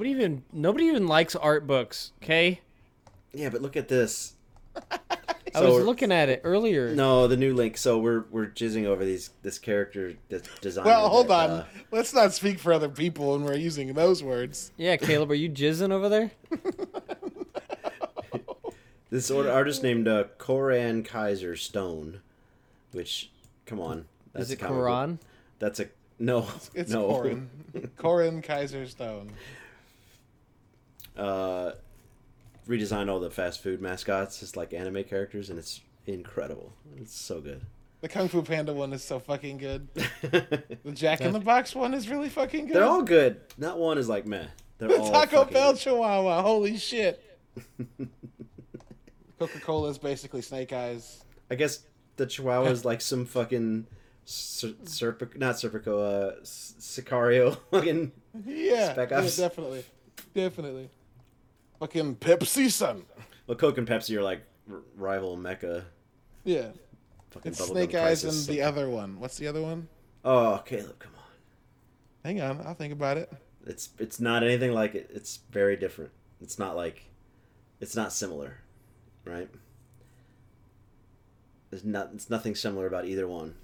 Nobody even nobody even likes art books. Okay, Yeah, but look at this. I So was looking at it earlier. No, the new link. So we're we're jizzing over these this character that's designed. Well, hold that, on. uh, Let's not speak for other people when we're using those words. Yeah, Caleb, are you jizzing over there? this artist named uh, Koran Kaiser Stone, which, come on, that's Is it a comic That's a no. It's no. Corin. Corin Kaiser Stone. Uh, redesigned all the fast food mascots as like anime characters, and it's incredible. It's so good. The Kung Fu Panda one is so fucking good. The Jack in the Box one is really fucking good. They're all good. Not one is like meh. They're the all Taco Bell good. Chihuahua. Holy shit. Coca Cola is basically Snake Eyes. I guess the Chihuahua is like some fucking Ser- Serpico, not Serpico, uh, S- Sicario fucking. Yeah, yeah, definitely, definitely. Fucking Pepsi son. Well, Coke and Pepsi are like r- rival mecca. Yeah, Fucking it's Snake Eyes and the other one. What's the other one? Oh, Caleb, come on. Hang on, I'll think about it. It's it's not anything like it. It's very different. It's not like, it's not similar, right? There's not. It's nothing similar about either one.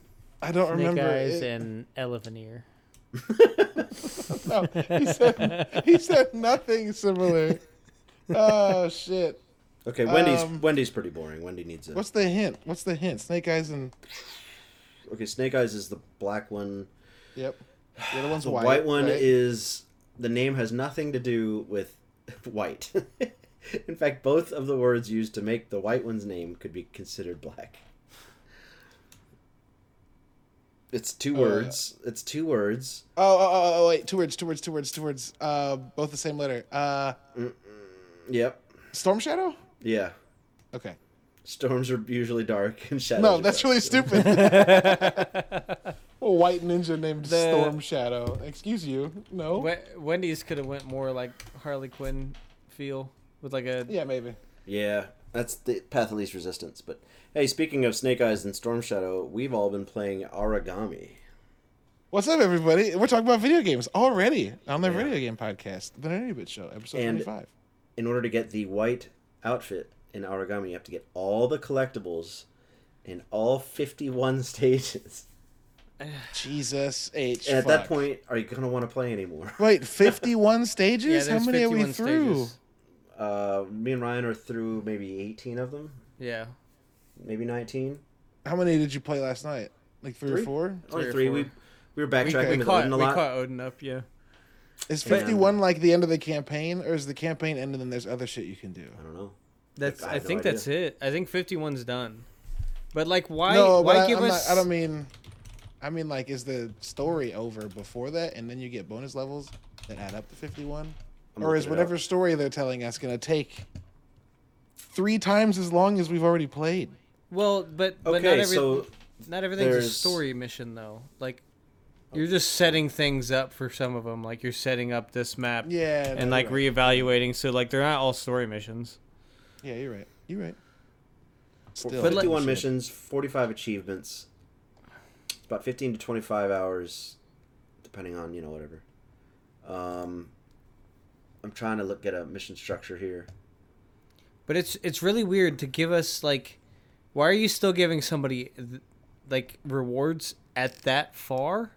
I don't Snake remember. Snake Eyes it. and Elephant Ear. No, he said he said nothing similar. Oh shit! Okay, Wendy's Um, Wendy's pretty boring. Wendy needs a. What's the hint? What's the hint? Snake Eyes and Okay, Snake Eyes is the black one. yep. The other one's The white. white, one right? is the name has nothing to do with white. In fact, both of the words used to make the white one's name could be considered black. It's two Oh, words. It's two words. Oh, oh, oh, oh, wait. Two words. Two words. Two words. Two words. Uh, both the same letter. Uh, Yep. Storm Shadow. Yeah. Okay. Storms are usually dark and shadows. No, that's dark. really stupid. A white ninja named The- Storm Shadow. Excuse you. No. We- Wendy's could have went more like Harley Quinn feel with like a Yeah, maybe. Yeah, that's the path of least resistance. But hey, speaking of Snake Eyes and Storm Shadow, we've all been playing Aragami. What's up, everybody? We're talking about video games already on the Yeah. video game podcast, the NerdyBits Show, episode And- twenty-five. In order to get the white outfit in Aragami, you have to get all the collectibles in all 51 stages. Jesus H. And at that point, are you going to want to play anymore? wait, fifty-one yeah. stages? How many are we through? stages. Uh, me and Ryan are through maybe 18 of them, Yeah, maybe 19. How many did you play last night? Like three, Three? or four? Only or three. four. We, we were backtracking we with caught Odin a we caught Odin up. Yeah, Is fifty-one like the end of the campaign, or is the campaign end and then there's other shit you can do? I don't know. that's. I I, have no think that's it. I think 51's done. But like, why? no, why but I, give I'm us? not, I don't mean. I mean, like, is the story over before that, and then you get bonus levels that add up to fifty-one, or is whatever up. story they're telling us going to take three times as long as we've already played? Well, but but Okay, not every so not everything's a story mission though. Like, you're just setting things up for some of them. Like you're setting up this map Yeah, and like you're right. reevaluating. So like they're not all story missions. yeah, you're right. You're right. Still, But like- 51 missions, 45 achievements. It's about 15 to 25 hours, depending on, you know, whatever. Um, I'm trying to look at a mission structure here. But it's it's really weird to give us like, why are you still giving somebody th- like rewards at that far?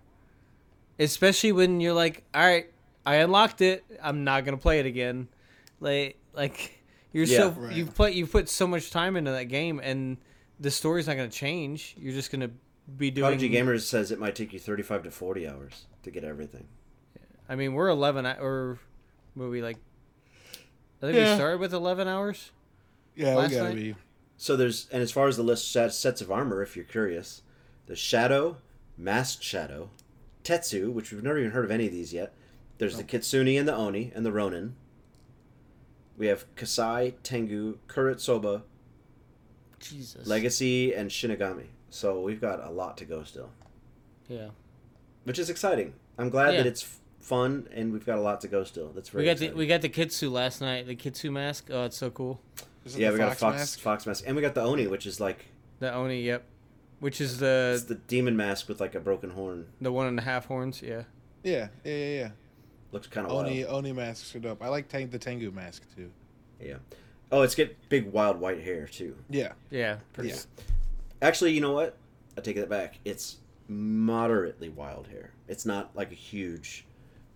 Especially when you're like, all right, I unlocked it. I'm not gonna play it again. Like like you're so Right. you've put you've put so much time into that game and the story's not gonna change. You're just gonna be doing. Prodigy Gamers says it might take you 35 to 40 hours to get everything. I mean, we're 11 or were we like? I think we started with 11 hours. Yeah, we gotta night? be. So there's, and as far as the list sets of armor, if you're curious, the Shadow, Masked Shadow, Tetsu, which we've never even heard of any of these yet. There's the oh. Kitsune and the Oni and the Ronin. We have Kasai, Tengu, Kuretsoba, Jesus. Legacy, and Shinigami. So we've got a lot to go still, Yeah. which is exciting. I'm glad Yeah. that it's fun and we've got a lot to go still. That's very We got the we got the Kitsu last night. The Kitsu mask. Oh, it's so cool. Is it yeah, the we got a fox fox mask? fox mask, and we got the Oni, which is like The Oni. Yep. Which is It's the the demon mask with like a broken horn. the one and a half horns. Yeah. Yeah, yeah, yeah, yeah. Looks kind of Oni wild. Oni masks are dope. I like Tang, the Tengu mask too. Yeah. Oh, it's get big wild white hair too. Yeah, Yeah. Pretty. Yeah. Actually, you know what? I take that back. It's moderately wild hair. It's not like a huge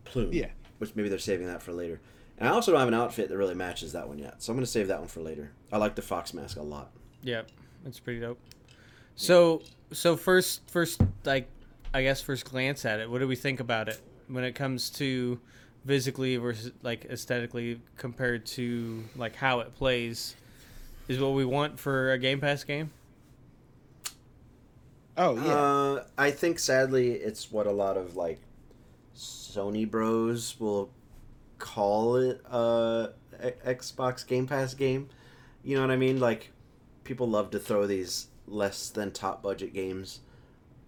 plume. Yeah. Which maybe they're saving that for later. And I also don't have an outfit that really matches that one yet, so I'm gonna save that one for later. I like the fox mask a lot. Yeah, it's pretty dope. So, so first, first, like, I guess first glance at it, what do we think about it when it comes to physically versus like aesthetically compared to like how it plays? Is what we want for a Game Pass game? Oh yeah. Uh, I think sadly it's what a lot of like Sony bros will call it a X- Xbox Game Pass game. You know what I mean? Like people love to throw these less than top budget games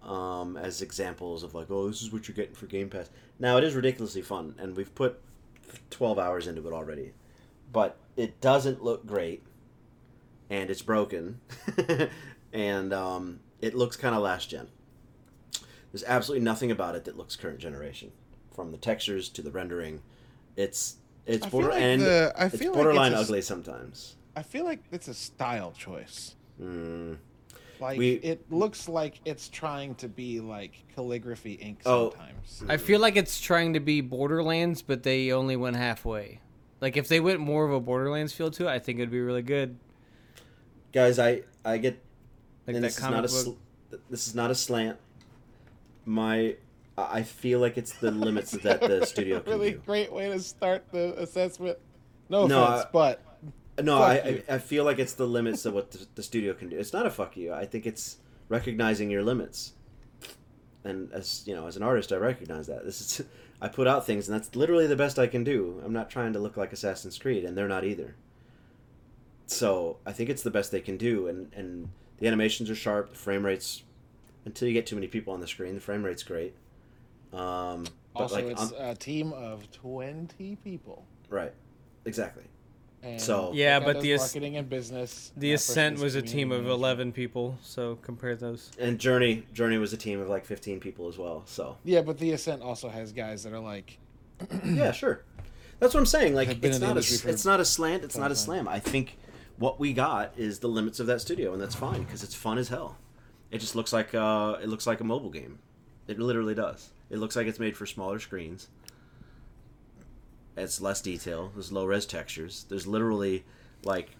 um, as examples of like, oh, this is what you're getting for Game Pass. Now it is ridiculously fun, and we've put 12 hours into it already, but it doesn't look great, and it's broken, and um, it looks kind of last gen. There's absolutely nothing about it that looks current generation, from the textures to the rendering. It's it's border like and the- I it's feel like borderline it's a- ugly sometimes. I feel like it's a style choice. Mm. Like We- it looks like it's trying to be like calligraphy ink Oh. sometimes. I feel like it's trying to be Borderlands, but they only went halfway. Like if they went more of a Borderlands feel to it, I think it'd be really good. Guys, I I get Like and that this is not comic a book. sl- this is not a slant. My I feel like it's the limits that the studio can really do. great way to start the assessment. No No, offense, I- but No, I. I I feel like it's the limits of what the, the studio can do. It's not a fuck you. I think it's recognizing your limits. And as you know, as an artist, I recognize that. This is I put out things, and that's literally the best I can do. I'm not trying to look like Assassin's Creed, and they're not either. So I think it's the best they can do, and and the animations are sharp. The frame rates, until you get too many people on the screen, the frame rate's great. Um, but also like, it's on- a team of twenty people. right, exactly. And So- Yeah, but does the As- marketing and business. The Ascent was a team of management. eleven people, so compare those. And Journey, Journey was a team of like 15 people as well. So Yeah, but the Ascent also has guys that are like, yeah, sure. That's what I'm saying. Like it's not a it's not a slant. It's not a slam. I think what we got is the limits of that studio, and that's fine because it's fun as hell. It just looks like uh, it looks like a mobile game. It literally does. It looks like it's made for smaller screens. It's less detail. There's low res textures. There's literally like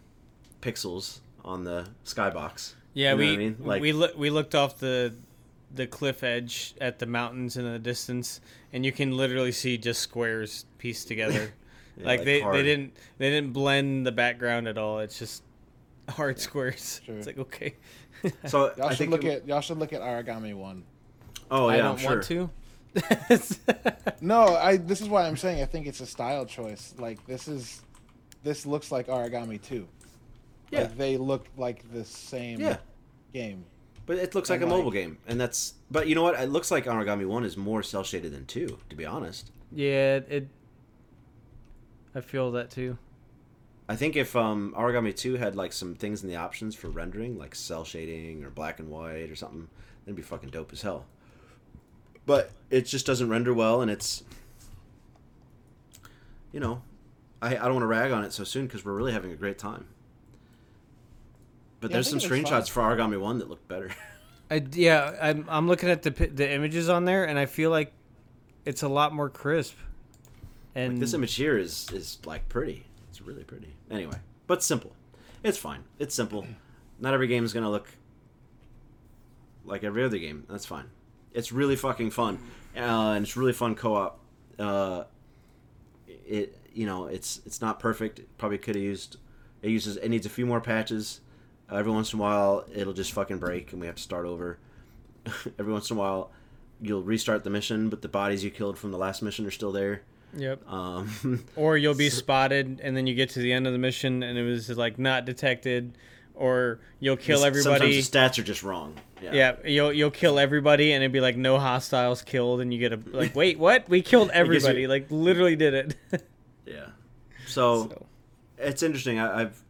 pixels on the skybox. Yeah, You know we I mean? Like- we loo- we looked off the the cliff edge at the mountains in the distance, and you can literally see just squares pieced together. Yeah, like, they, hard. they didn't they didn't blend the background at all. It's just hard squares. Sure. It's like okay. So y'all I should think look it- at y'all should look at Aragami One. Oh yeah, I I'm don't sure. want to. No, I. This is why I'm saying I think it's a style choice. Like this is, this looks like Aragami Two. Yeah. Like, they look like the same Yeah. game. But it looks like And, a mobile game, and that's. But you know what? It looks like Aragami One is more cell shaded than two. To be honest, yeah, it. I feel that too. I think if um, Aragami Two had like some things in the options for rendering, like cell shading or black and white or something, that'd be fucking dope as hell. But it just doesn't render well, and it's. You know, I I don't want to rag on it so soon because we're really having a great time. But Yeah, there's some think fun. screenshots for Aragami One that look better. I yeah, I'm I'm looking at the the images on there, and I feel like it's a lot more crisp. And Like, this image here is is like pretty. It's really pretty. Anyway, but simple. It's fine. It's simple. Not every game is gonna look like every other game. That's fine. It's really fucking fun, uh, and it's really fun co-op. Uh, it you know it's it's not perfect. It probably could have used. It uses. It needs a few more patches. Uh, every once in a while, it'll just fucking break, and we have to start over. every once in a while, you'll restart the mission, but the bodies you killed from the last mission are still there. Yep. Um, Or you'll be spotted, and then you get to the end of the mission, and it was like not detected, or you'll kill everybody. Sometimes the stats are just wrong. Yeah. Yeah, you'll you'll kill everybody, and it'd be like no hostiles killed, and you get a like, wait, what? We killed everybody, like literally did it. Yeah. So, So, it's interesting. I, I've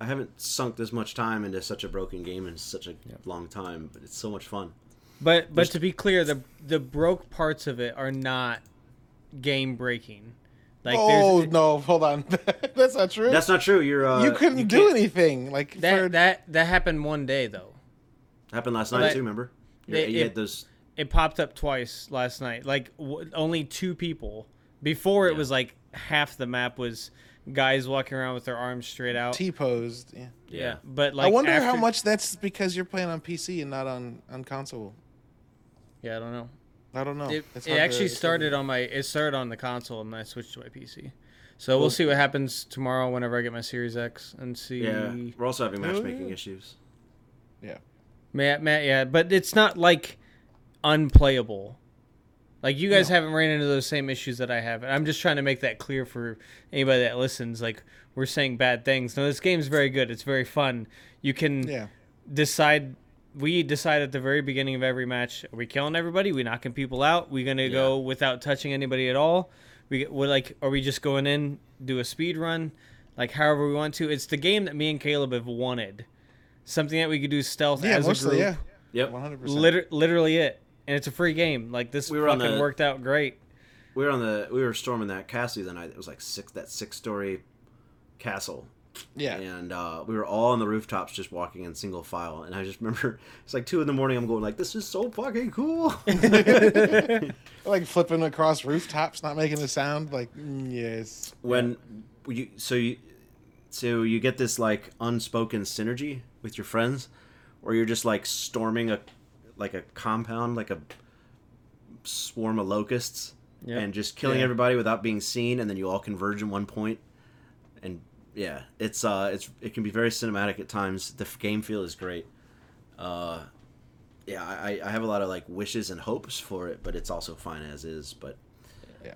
I haven't sunk this much time into such a broken game in such a long time, but it's so much fun. But but There's- to be clear, the the broke parts of it are not game breaking. Like oh there's no, hold on. That's not true. That's not true. You're uh, you couldn't do anything. Like that for, that that happened one day though. Happened last night that- too. Remember? You, they- you it- had those. It popped up twice last night. Like w- only two people. Before it Yeah. was like half the map was guys walking around with their arms straight out. T posed. Yeah. yeah. but like I wonder how much that's because you're playing on PC and not on on console. Yeah, I don't know. I don't know. It, It's it hard to- actually started on my it started on the console and I switched to my PC. So we'll Well- see what happens tomorrow whenever I get my Series X and see. Yeah, we're also having Oh, matchmaking yeah. issues. Yeah. Matt, Matt, yeah, but it's not like unplayable. Like you guys No. haven't ran into those same issues that I have. And I'm just trying to make that clear for anybody that listens. Like we're saying bad things. No, this game's very good. It's very fun. You can Yeah. decide. We decide at the very beginning of every match: are we killing everybody? we knocking people out? we gonna go without touching anybody at all? We we're like, are we just going in do a speed run? Like however we want to. It's the game that me and Caleb have wanted. Something that we could do stealth Yeah, as a group. yeah. Yep. 100%. Literally it, and it's a free game. Like this We were on fucking the- worked out great. We were on the we were storming that castle the night. It was like six that six story castle, yeah. and uh, we were all on the rooftops just walking in single file. And I just remember it's like two in the morning. I'm going like, this is so fucking cool. like flipping across rooftops, not making a sound. Like, mm, yes. when you so you so you get this like unspoken synergy with your friends, or you're just like storming a like a compound like a swarm of locusts Yep. and just killing Yeah. everybody without being seen, and then you all converge in one. And yeah, it's uh, it's it can be very cinematic at times. The f- game feel is great. Uh, yeah, I, I have a lot of like wishes and hopes for it, but it's also fine as is. But Yeah.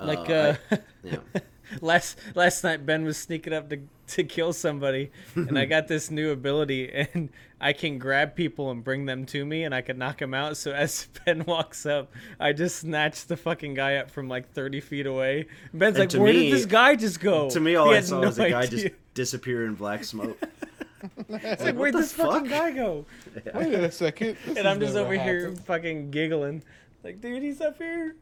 Like uh, uh, I- yeah. last last night, Ben was sneaking up to to kill somebody, and I got this new ability, and I can grab people and bring them to me, and I can knock them out. So as Ben walks up, I just snatch the fucking guy up from like thirty feet away. Ben's And like, "Where me- did this guy just go?" To me, all He I saw no was a guy just disappear in black smoke. It's like, what where'd the this fucking guy go? Wait a second. This And I'm just never over here fucking giggling, like, dude, he's up here.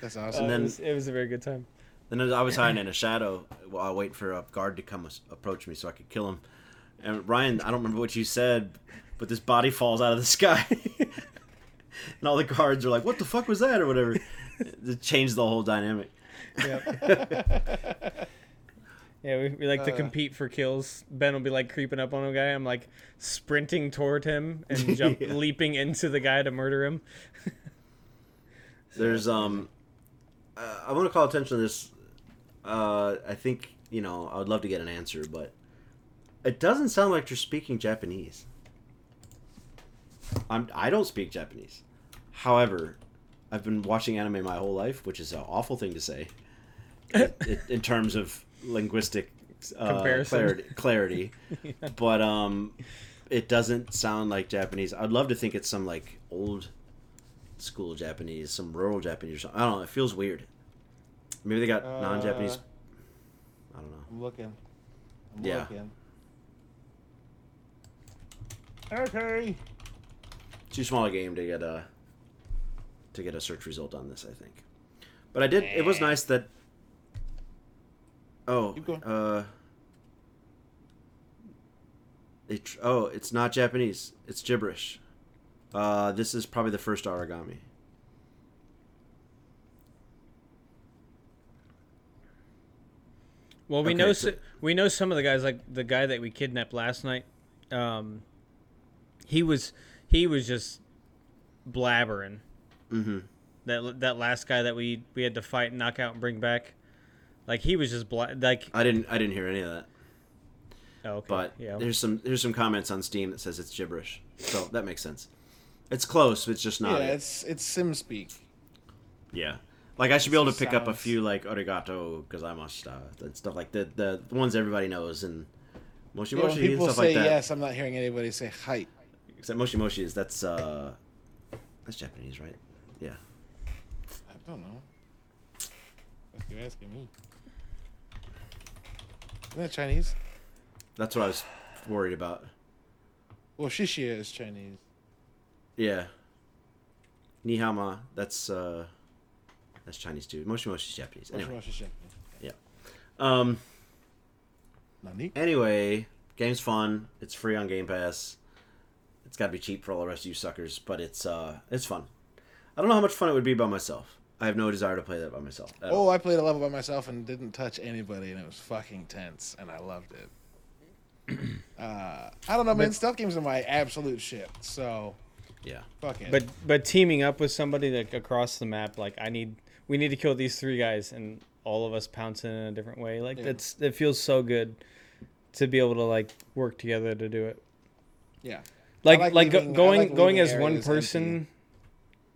That's Uh, awesome. And then- it, was, it was a very good time. Then I was hiding in a shadow while I wait for a guard to come approach me so I could kill him. And Ryan, I don't remember what you said, but this body falls out of the sky, and all the guards are like, "What the fuck was that?" or whatever. It changed the whole dynamic. Yeah, we, we like to Uh. compete for kills. Ben will be like creeping up on a guy. I'm like sprinting toward him and jump, Yeah. leaping into the guy to murder him. There's um, uh, I want to call attention to this. Uh, I think you know I would love to get an answer, but it doesn't sound like you're speaking Japanese. I'm I don't speak Japanese. However, I've been watching anime my whole life, which is an awful thing to say it, it, in terms of linguistic uh, Comparison. clarity. clarity. But um, it doesn't sound like Japanese. I'd love to think it's some like old school Japanese, some rural Japanese. I don't know. It feels weird. Maybe they got non-Japanese. Uh, I don't know. I'm looking. I'm Yeah. looking. Okay. Too small a game to get a to get a search result on this. I think. But I did. It was nice that. Oh. Keep going. Uh. It, oh, it's not Japanese. It's gibberish. Uh, this is probably the first Aragami. Well, we Okay, know so- so, we know some of the guys like the guy that we kidnapped last night. Um, he was he was just blabbering. Mm-hmm. That that last guy that we we had to fight and knock out and bring back, like he was just bla- like I didn't. I didn't hear any of that. oh, okay But yeah there's some there's some comments on Steam that says it's gibberish, so that makes sense. It's close. It's just not. yeah, it. it's it's sim speak. Yeah. Like I should be able to pick up a few like arigato gozaimashita and stuff like the the ones everybody knows and moshi You know, when moshi and stuff say like that. yes, I'm not hearing anybody say hi. Except moshi moshi is that's uh that's Japanese, right? Yeah. I don't know. If you're asking me. Isn't that Chinese? That's what I was worried about. Well, Shishia is Chinese. Yeah. Nihama, that's uh that's Chinese too. Moshi Moshi is Japanese. Moshi Anyway. Moshi Japanese. Um Nani? anyway, game's fun. It's free on Game Pass. It's gotta be cheap for all the rest of you suckers, but it's uh it's fun. I don't know how much fun it would be by myself. I have no desire to play that by myself. at all. Oh, I played a level by myself and didn't touch anybody, and it was fucking tense, and I loved it. uh, I don't know, man. Stealth games are my absolute shit. So Yeah. fuck it. But but teaming up with somebody like across the map, like I need we need to kill these three guys, and all of us pounce in in a different way. Like Yeah. that's it feels so good to be able to like work together to do it. yeah, Like like like, leaving- going like going as one areas person,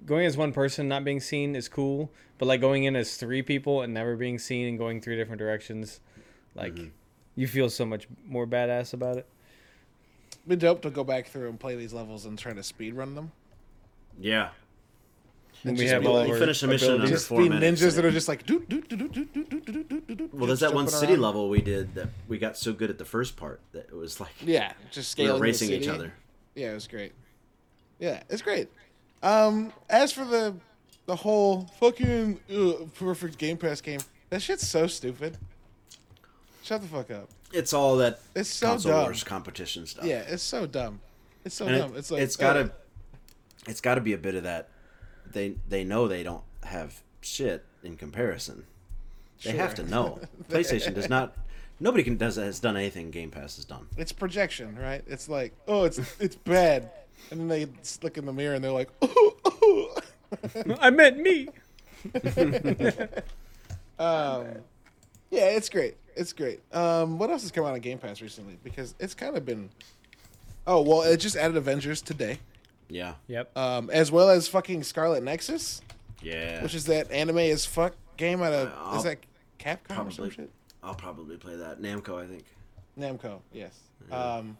going as one person not being seen is cool. But like going in as three people and never being seen and going three different directions, like Mhm. you feel so much more badass about it. be dope to go back through and play these levels and try to speed run them. Yeah. And we just have be all like- of You our finish a mission in abilities. under Just four be minutes. ninjas that are just like do do do do do do do do do do do. Well, there's just that one jumping city around. level we did that we got so good at the first part that it was like Yeah, just we scaling were the racing each city. other. Yeah, it was great. Yeah, it's great. Um, as for the the whole fucking ugh, perfect Game Pass game, that shit's so stupid. Shut the fuck up. It's all that It's so console dumb. wars competition stuff. Yeah, it's so dumb. It's so and it, dumb. it's like it's gotta uh, it's gotta be a bit of that. They they know they don't have shit in comparison. They have to know. PlayStation does not. Nobody can does has done anything Game Pass has done. it's projection, right? It's like, oh, it's it's bad, and then they s- look in the mirror and they're like, oh, oh. I meant me. Um, yeah, it's great. It's great. Um, what else has come out on Game Pass recently? Because it's kind of been. Oh well, it just added Avengers today, Yeah, Yep. um, as well as fucking Scarlet Nexus, yeah. which is that anime as fuck game out of I'll is that Capcom or some shit? I'll probably play that Namco. I think. Namco, yes. Um,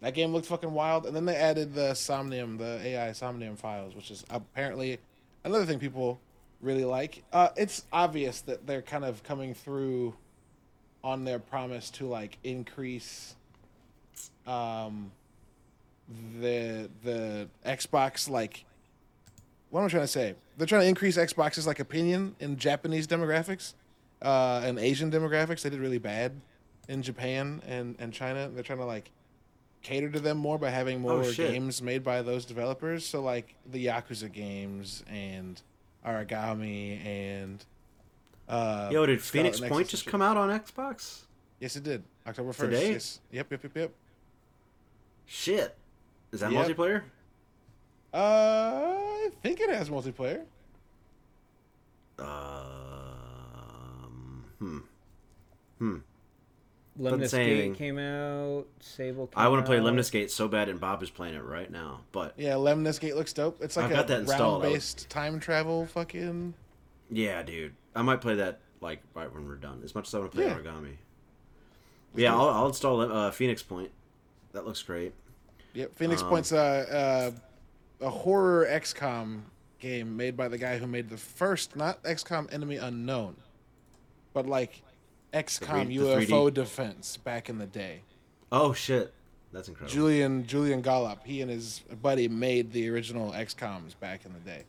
that game looked fucking wild, and then they added the Somnium, the AI Somnium files, which is apparently another thing people really like. Uh, it's obvious that they're kind of coming through on their promise to like increase um, the the Xbox like. What am I trying to say? They're trying to increase Xbox's like opinion in Japanese demographics, uh, and Asian demographics. They did really bad in Japan and, and China. They're trying to like cater to them more by having more Oh, games made by those developers. So like the Yakuza games and Aragami and uh Yo, did Scarlet Phoenix Nexus Point just come out on Xbox? Yes, it did. October first. Today? Yes. Yep. Yep. Yep. Yep. Shit. Is that Yep. multiplayer? Uh, I think it has multiplayer. Um. Hmm. Hmm. Lemnis Gate came out. Sable. Came I want to play out. Lemnis Gate so bad, and Bob is playing it right now. But Yeah, Lemnis Gate looks dope. It's like I've a got that installed. round-based time travel fucking. yeah, dude, I might play that like right when we're done. As much as I want to play Yeah. Aragami. But yeah, I'll, I'll install uh, Phoenix Point. That looks great. Yep, Phoenix Um, Point's a, a a horror XCOM game made by the guy who made the first, not XCOM Enemy Unknown, but like XCOM The the UFO 3D. Defense back in the day. Oh shit, that's incredible. Julian Julian Gollop, he and his buddy made the original XComs back in the day.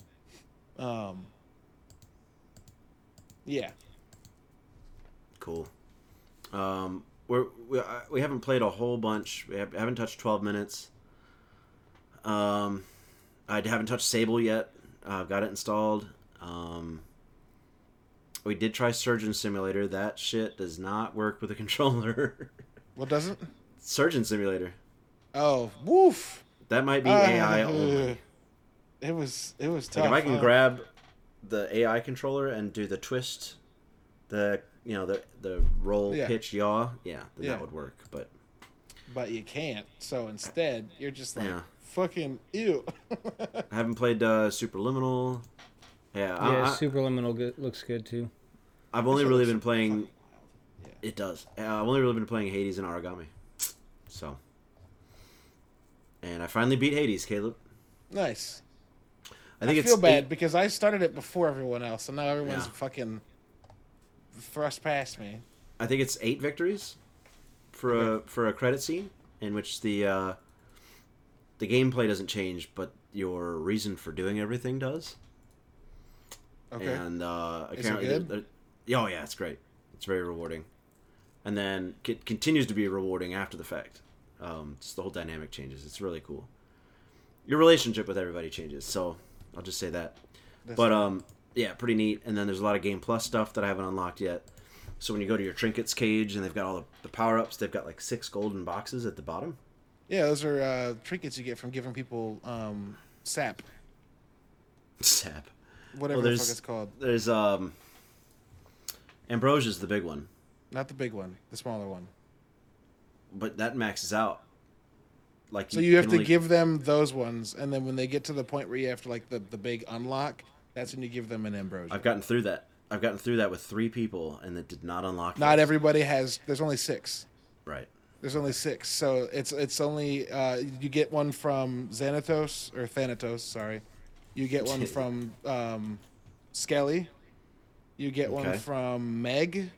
Um, yeah, Cool. Um, we're, we we haven't played a whole bunch. We have, haven't touched twelve minutes. Um, I haven't touched Sable yet. I've uh, got it installed. Um, we did try Surgeon Simulator. That shit does not work with a controller. what doesn't? Surgeon Simulator. Oh, woof! That might be Uh, AI only. It was it was tough. Like if I can uh, grab the AI controller and do the twist, the you know the the roll Yeah. pitch yaw, yeah, then Yeah. that would work. But but you can't. So instead, you're just like Yeah. fucking ew. I haven't played uh, Superliminal. Yeah, Yeah, I, Superliminal good, looks good too. I've only really been playing. fucking wild. It does. Uh, I've only really been playing Hades and Aragami. So, and I finally beat Hades, Caleb. Nice. I I, think it's feel bad eight- because I started it before everyone else, and now everyone's Yeah. fucking thrust past me. I think it's eight victories for a for a credit scene in which the uh, the gameplay doesn't change, but your reason for doing everything does. Okay. And uh, Is it apparently, good? oh yeah, it's great. It's very rewarding, and then it continues to be rewarding after the fact. Um, just the whole dynamic changes. It's really cool. Your relationship with everybody changes. So I'll just say that. That's But um, yeah, pretty neat. And then there's a lot of Game Plus stuff that I haven't unlocked yet. So when you go to your trinkets cage and they've got all the, the power ups, they've got like six golden boxes at the bottom. yeah, those are uh, trinkets you get from giving people um, sap, Sap. whatever Well, the fuck it's called. There's um, Ambrosia's the big one, Not the big one, the smaller one. but that maxes out. Like So you have to only- give them those ones, and then when they get to the point where you have to like the, the big unlock, that's when you give them an ambrosia. I've gotten through that. I've gotten through that with three people, and it did not unlock. Not those. everybody has. There's only six. Right. There's only six, so it's it's only uh, you get one from Xanatos or Thanatos. Sorry, you get one from um, Skelly. You get one from Meg.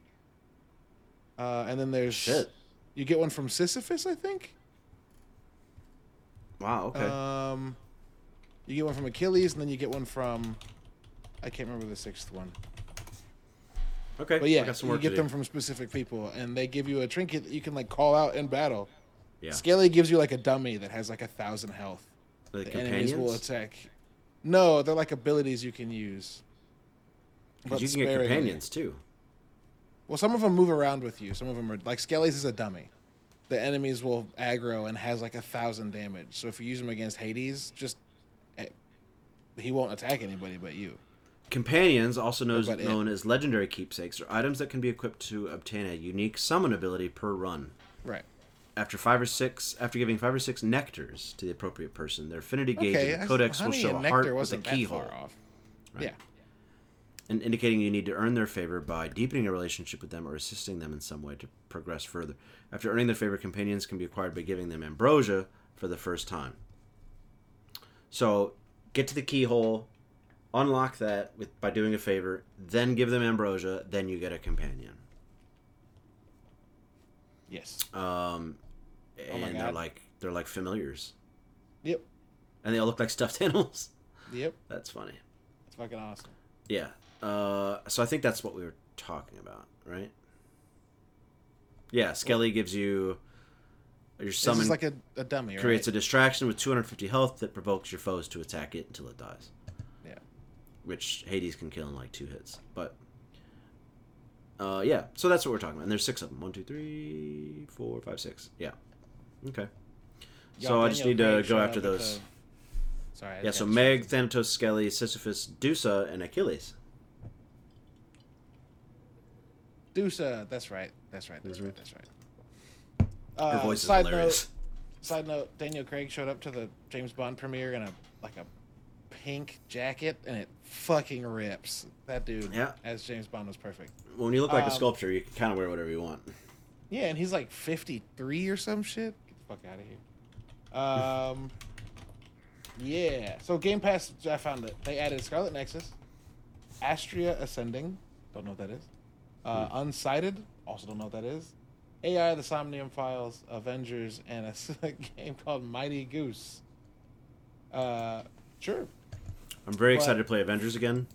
Uh, and then there's Shit. you get one from Sisyphus, I think. Wow. Okay. Um, you get one from Achilles, and then you get one from I can't remember the sixth one. okay. But yeah, you get them do. from specific people, and they give you a trinket that you can like call out in battle. Yeah. Skelly gives you like a dummy that has like a thousand health. The The enemies will attack. No, they're like abilities you can use. Because you can get companions too. Well, some of them move around with you. Some of them are like Skelly's is a dummy. The enemies will aggro and has like a thousand damage. So if you use him against Hades, just eh, he won't attack anybody but you. Companions, also knows, known as legendary keepsakes, are items that can be equipped to obtain a unique summon ability per run. Right. After five or six, after giving five or six nectars to the appropriate person, their affinity gauge Okay. the codex will show and a heart with a keyhole. Right. Yeah. and indicating you need to earn their favor by deepening a relationship with them or assisting them in some way to progress further. After earning their favor, companions can be acquired by giving them ambrosia for the first time. So, get to the keyhole, unlock that with by doing a favor, then give them ambrosia, then you get a companion. Yes. Um, Oh and they're like they're like familiars, Yep. and they all look like stuffed animals. Yep. That's funny. It's fucking awesome. Yeah. Uh, so I think that's what we were talking about, right? Yeah, Skelly gives you your summon is like a, a dummy, right? creates a distraction with 250 health that provokes your foes to attack it until it dies. Which Hades can kill in like two hits. But uh, yeah, so that's what we're talking about. And there's six of them. One, two, three, four, five, six. Yeah. Okay. So I just need to go after those. Sorry. I Yeah, so Meg. Thanatos, Skelly, Sisyphus, Dusa, and Achilles. Dusa. That's right. That's right. That's right. That's right. Her Uh, voice is side hilarious. note. Side note: Daniel Craig showed up to the James Bond premiere in a like a pink jacket, and it fucking rips. That dude, Yeah. as James Bond, was perfect. When you look like a Um, sculpture, you can kind of wear whatever you want. Yeah, and he's like 53 or some shit. Get the fuck out of here. Um, yeah. So Game Pass, I found it. They added Scarlet Nexus, Astria Ascending. Don't know what that is. Uh, Unsighted. Also don't know what that is. AI, the Somnium Files, Avengers, and a game called Mighty Goose. Uh, sure. I'm very But- excited to play Avengers again.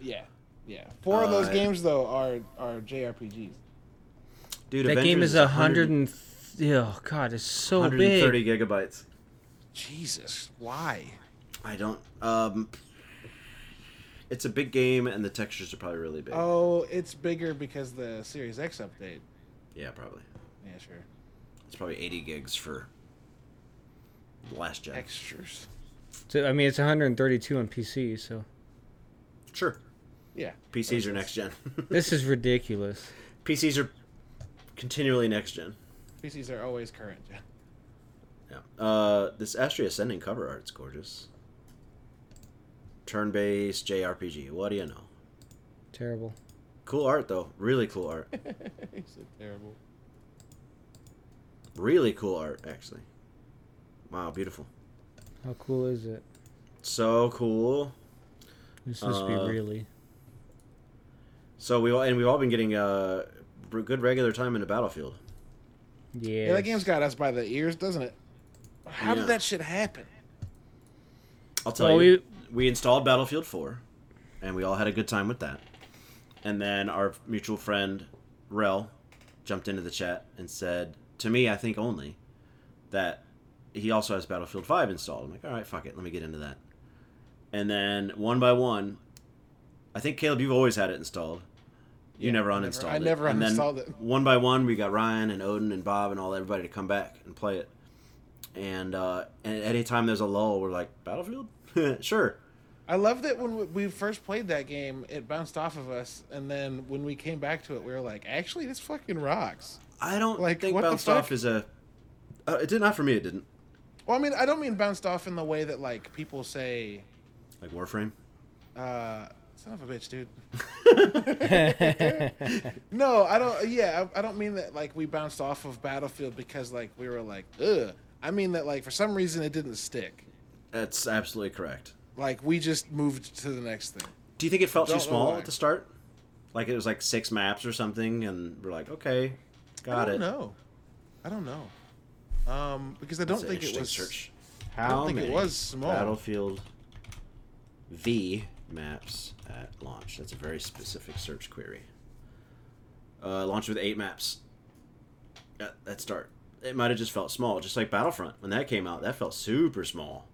Yeah. Yeah. Four of those Uh, games though are are JRPGs. Dude, that Avengers game is a a hundred and oh god, it's so 130 big. gigabytes. Jesus, why? I don't. Um, it's a big game, and the textures are probably really big. Oh, it's bigger because the Series X update. Yeah, probably. Yeah, sure. It's probably 80 gigs for the last gen. Extras. So, I mean, it's 132 on PC. So Sure. Yeah. PCs are next gen. this is ridiculous. PCs are continually next gen. PCs are always current. Yeah. Yeah. Uh, this Astria Ascending cover art's gorgeous. Turn-based JRPG. What do you know? Terrible. Cool art though. Really cool art. He said terrible. Really cool art, actually. Wow, beautiful. How cool is it? So cool. This must Uh, be really. So we all and we've all been getting uh good regular time in the battlefield. Yeah. Yeah, that game's got us by the ears, doesn't it? How Yeah. did that shit happen? I'll tell Well, you, we... installed Battlefield 4, and we all had a good time with that. And then our mutual friend, Rel, jumped into the chat and said, to me, I think only, that he also has Battlefield 5 installed. I'm like, all right, fuck it, let me get into that. And then one by one, I think Caleb, you've always had it installed. You Yeah, never I never- uninstalled I it. never and then uninstalled it. One by one, we got Ryan and Odin and Bob and all everybody to come back and play it. And uh, and anytime there's a lull, we're like, Battlefield, sure. I love that when we- first played that game, it bounced off of us, and then when we came back to it, we were like, actually, this fucking rocks. I don't Like, think what the bounced off is a. Uh, it did not for me. It didn't. Well, I mean, I don't mean bounced off in the way that like people say, Like Warframe. uh, son of a bitch, dude. no, I don't. Yeah, I, I don't mean that like we bounced off of Battlefield because like we were like, ugh. I mean that like for some reason it didn't stick. That's absolutely correct. Like we just moved to the next thing. Do you think it felt too Don't know small at the start? Like it was like six maps or something, and we're like, okay, got it. I don't it. know. I don't know. Um, because I don't That's think it interesting was. Search. How I don't think it many was small. Battlefield V maps at launch. That's a very specific search query. Uh, launch with eight maps. At, at start, it might have just felt small, just like Battlefront when that came out. That felt super small.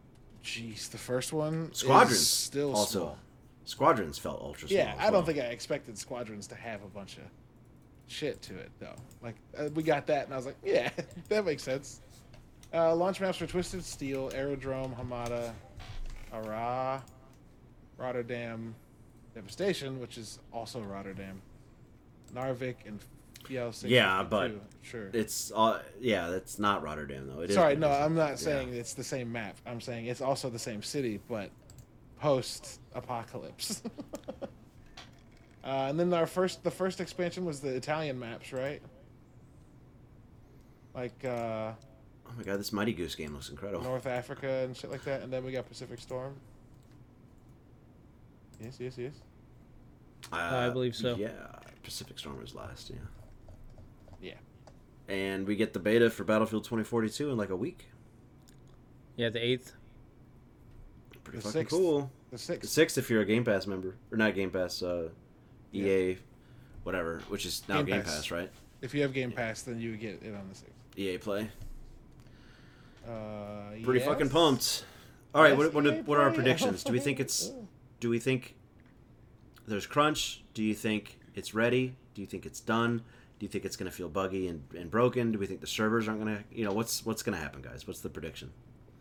Jeez, the first one. is Squadrons still also. small. Squadrons felt ultra small. Yeah, I don't well. think I expected Squadrons to have a bunch of shit to it though. Like uh, we got that, and I was like, yeah, that makes sense. Uh, launch maps for Twisted Steel, Aerodrome, Hamada, Ara, Rotterdam, Devastation, which is also Rotterdam, Narvik, and Fjell. Yeah, but 652, sure. It's uh, yeah, that's not Rotterdam though. It is Sorry, no, I'm not Yeah. saying it's the same map. I'm saying it's also the same city, but post apocalypse. uh, and then our first, the first expansion was the Italian maps, right? Like uh, Oh my god, this Mighty Goose game looks incredible. North Africa and shit like that. And then we got Pacific Storm. Yes, yes, yes. Uh, I believe so. Yeah, Pacific Storm was last. Yeah, Yeah. and we get the beta for Battlefield 2042 in like a week. Yeah, the eighth. Pretty The fucking sixth. cool. The The sixth. sixth if you're a Game Pass member, or not Game Pass, uh, EA, whatever, which is now Game Game, Pass. Pass. right? If you have Game Pass, then you would get it on the sixth. EA Play. Uh, Pretty yes. fucking pumped. All right, Yes, what, what, EA what are our predictions? Do we think it's? Do we think there's crunch? Do you think it's ready? Do you think it's done? Do you think it's going to feel buggy and, and broken? Do we think the servers aren't going to? You know, what's what's going to happen, guys? What's the prediction?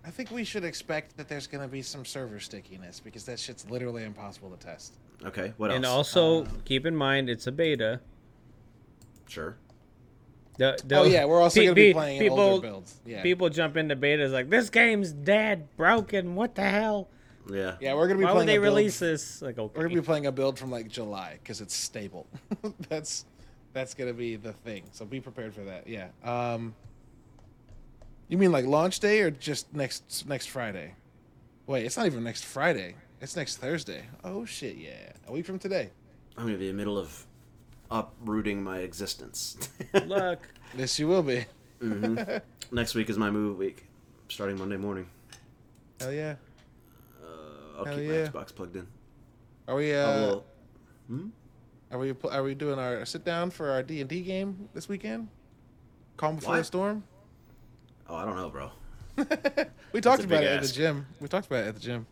I think we should expect that there's going to be some server stickiness because that shit's literally impossible to test. Okay, what else? And also Uh, keep in mind it's a beta. sure. The, the, oh yeah, we're also pe- going to be playing people, older builds. Yeah, People jump into betas like this game's dead, broken. What the hell? Yeah. yeah, we're going to be Why playing. would they a build- release this? Like okay. We're going to be playing a build from like July because it's stable. that's that's going to be the thing. So be prepared for that. Yeah. Um, you mean like launch day or just next next Friday? Wait, it's not even next Friday. It's next Thursday. Oh shit! Yeah, a week from today. I'm going to be in the middle of uprooting my existence. Look, Yes, you will be. mm-hmm. Next week is my move week, starting Monday morning. Hell yeah. Uh, I'll Hell keep yeah. my Xbox plugged in. Are we? I Uh, will- Hmm? Are we pl- are we doing our sit down for our D and D game this weekend? Calm before What? the storm. Oh, I don't know, bro. we talked about big it at the gym. We talked about it at the gym.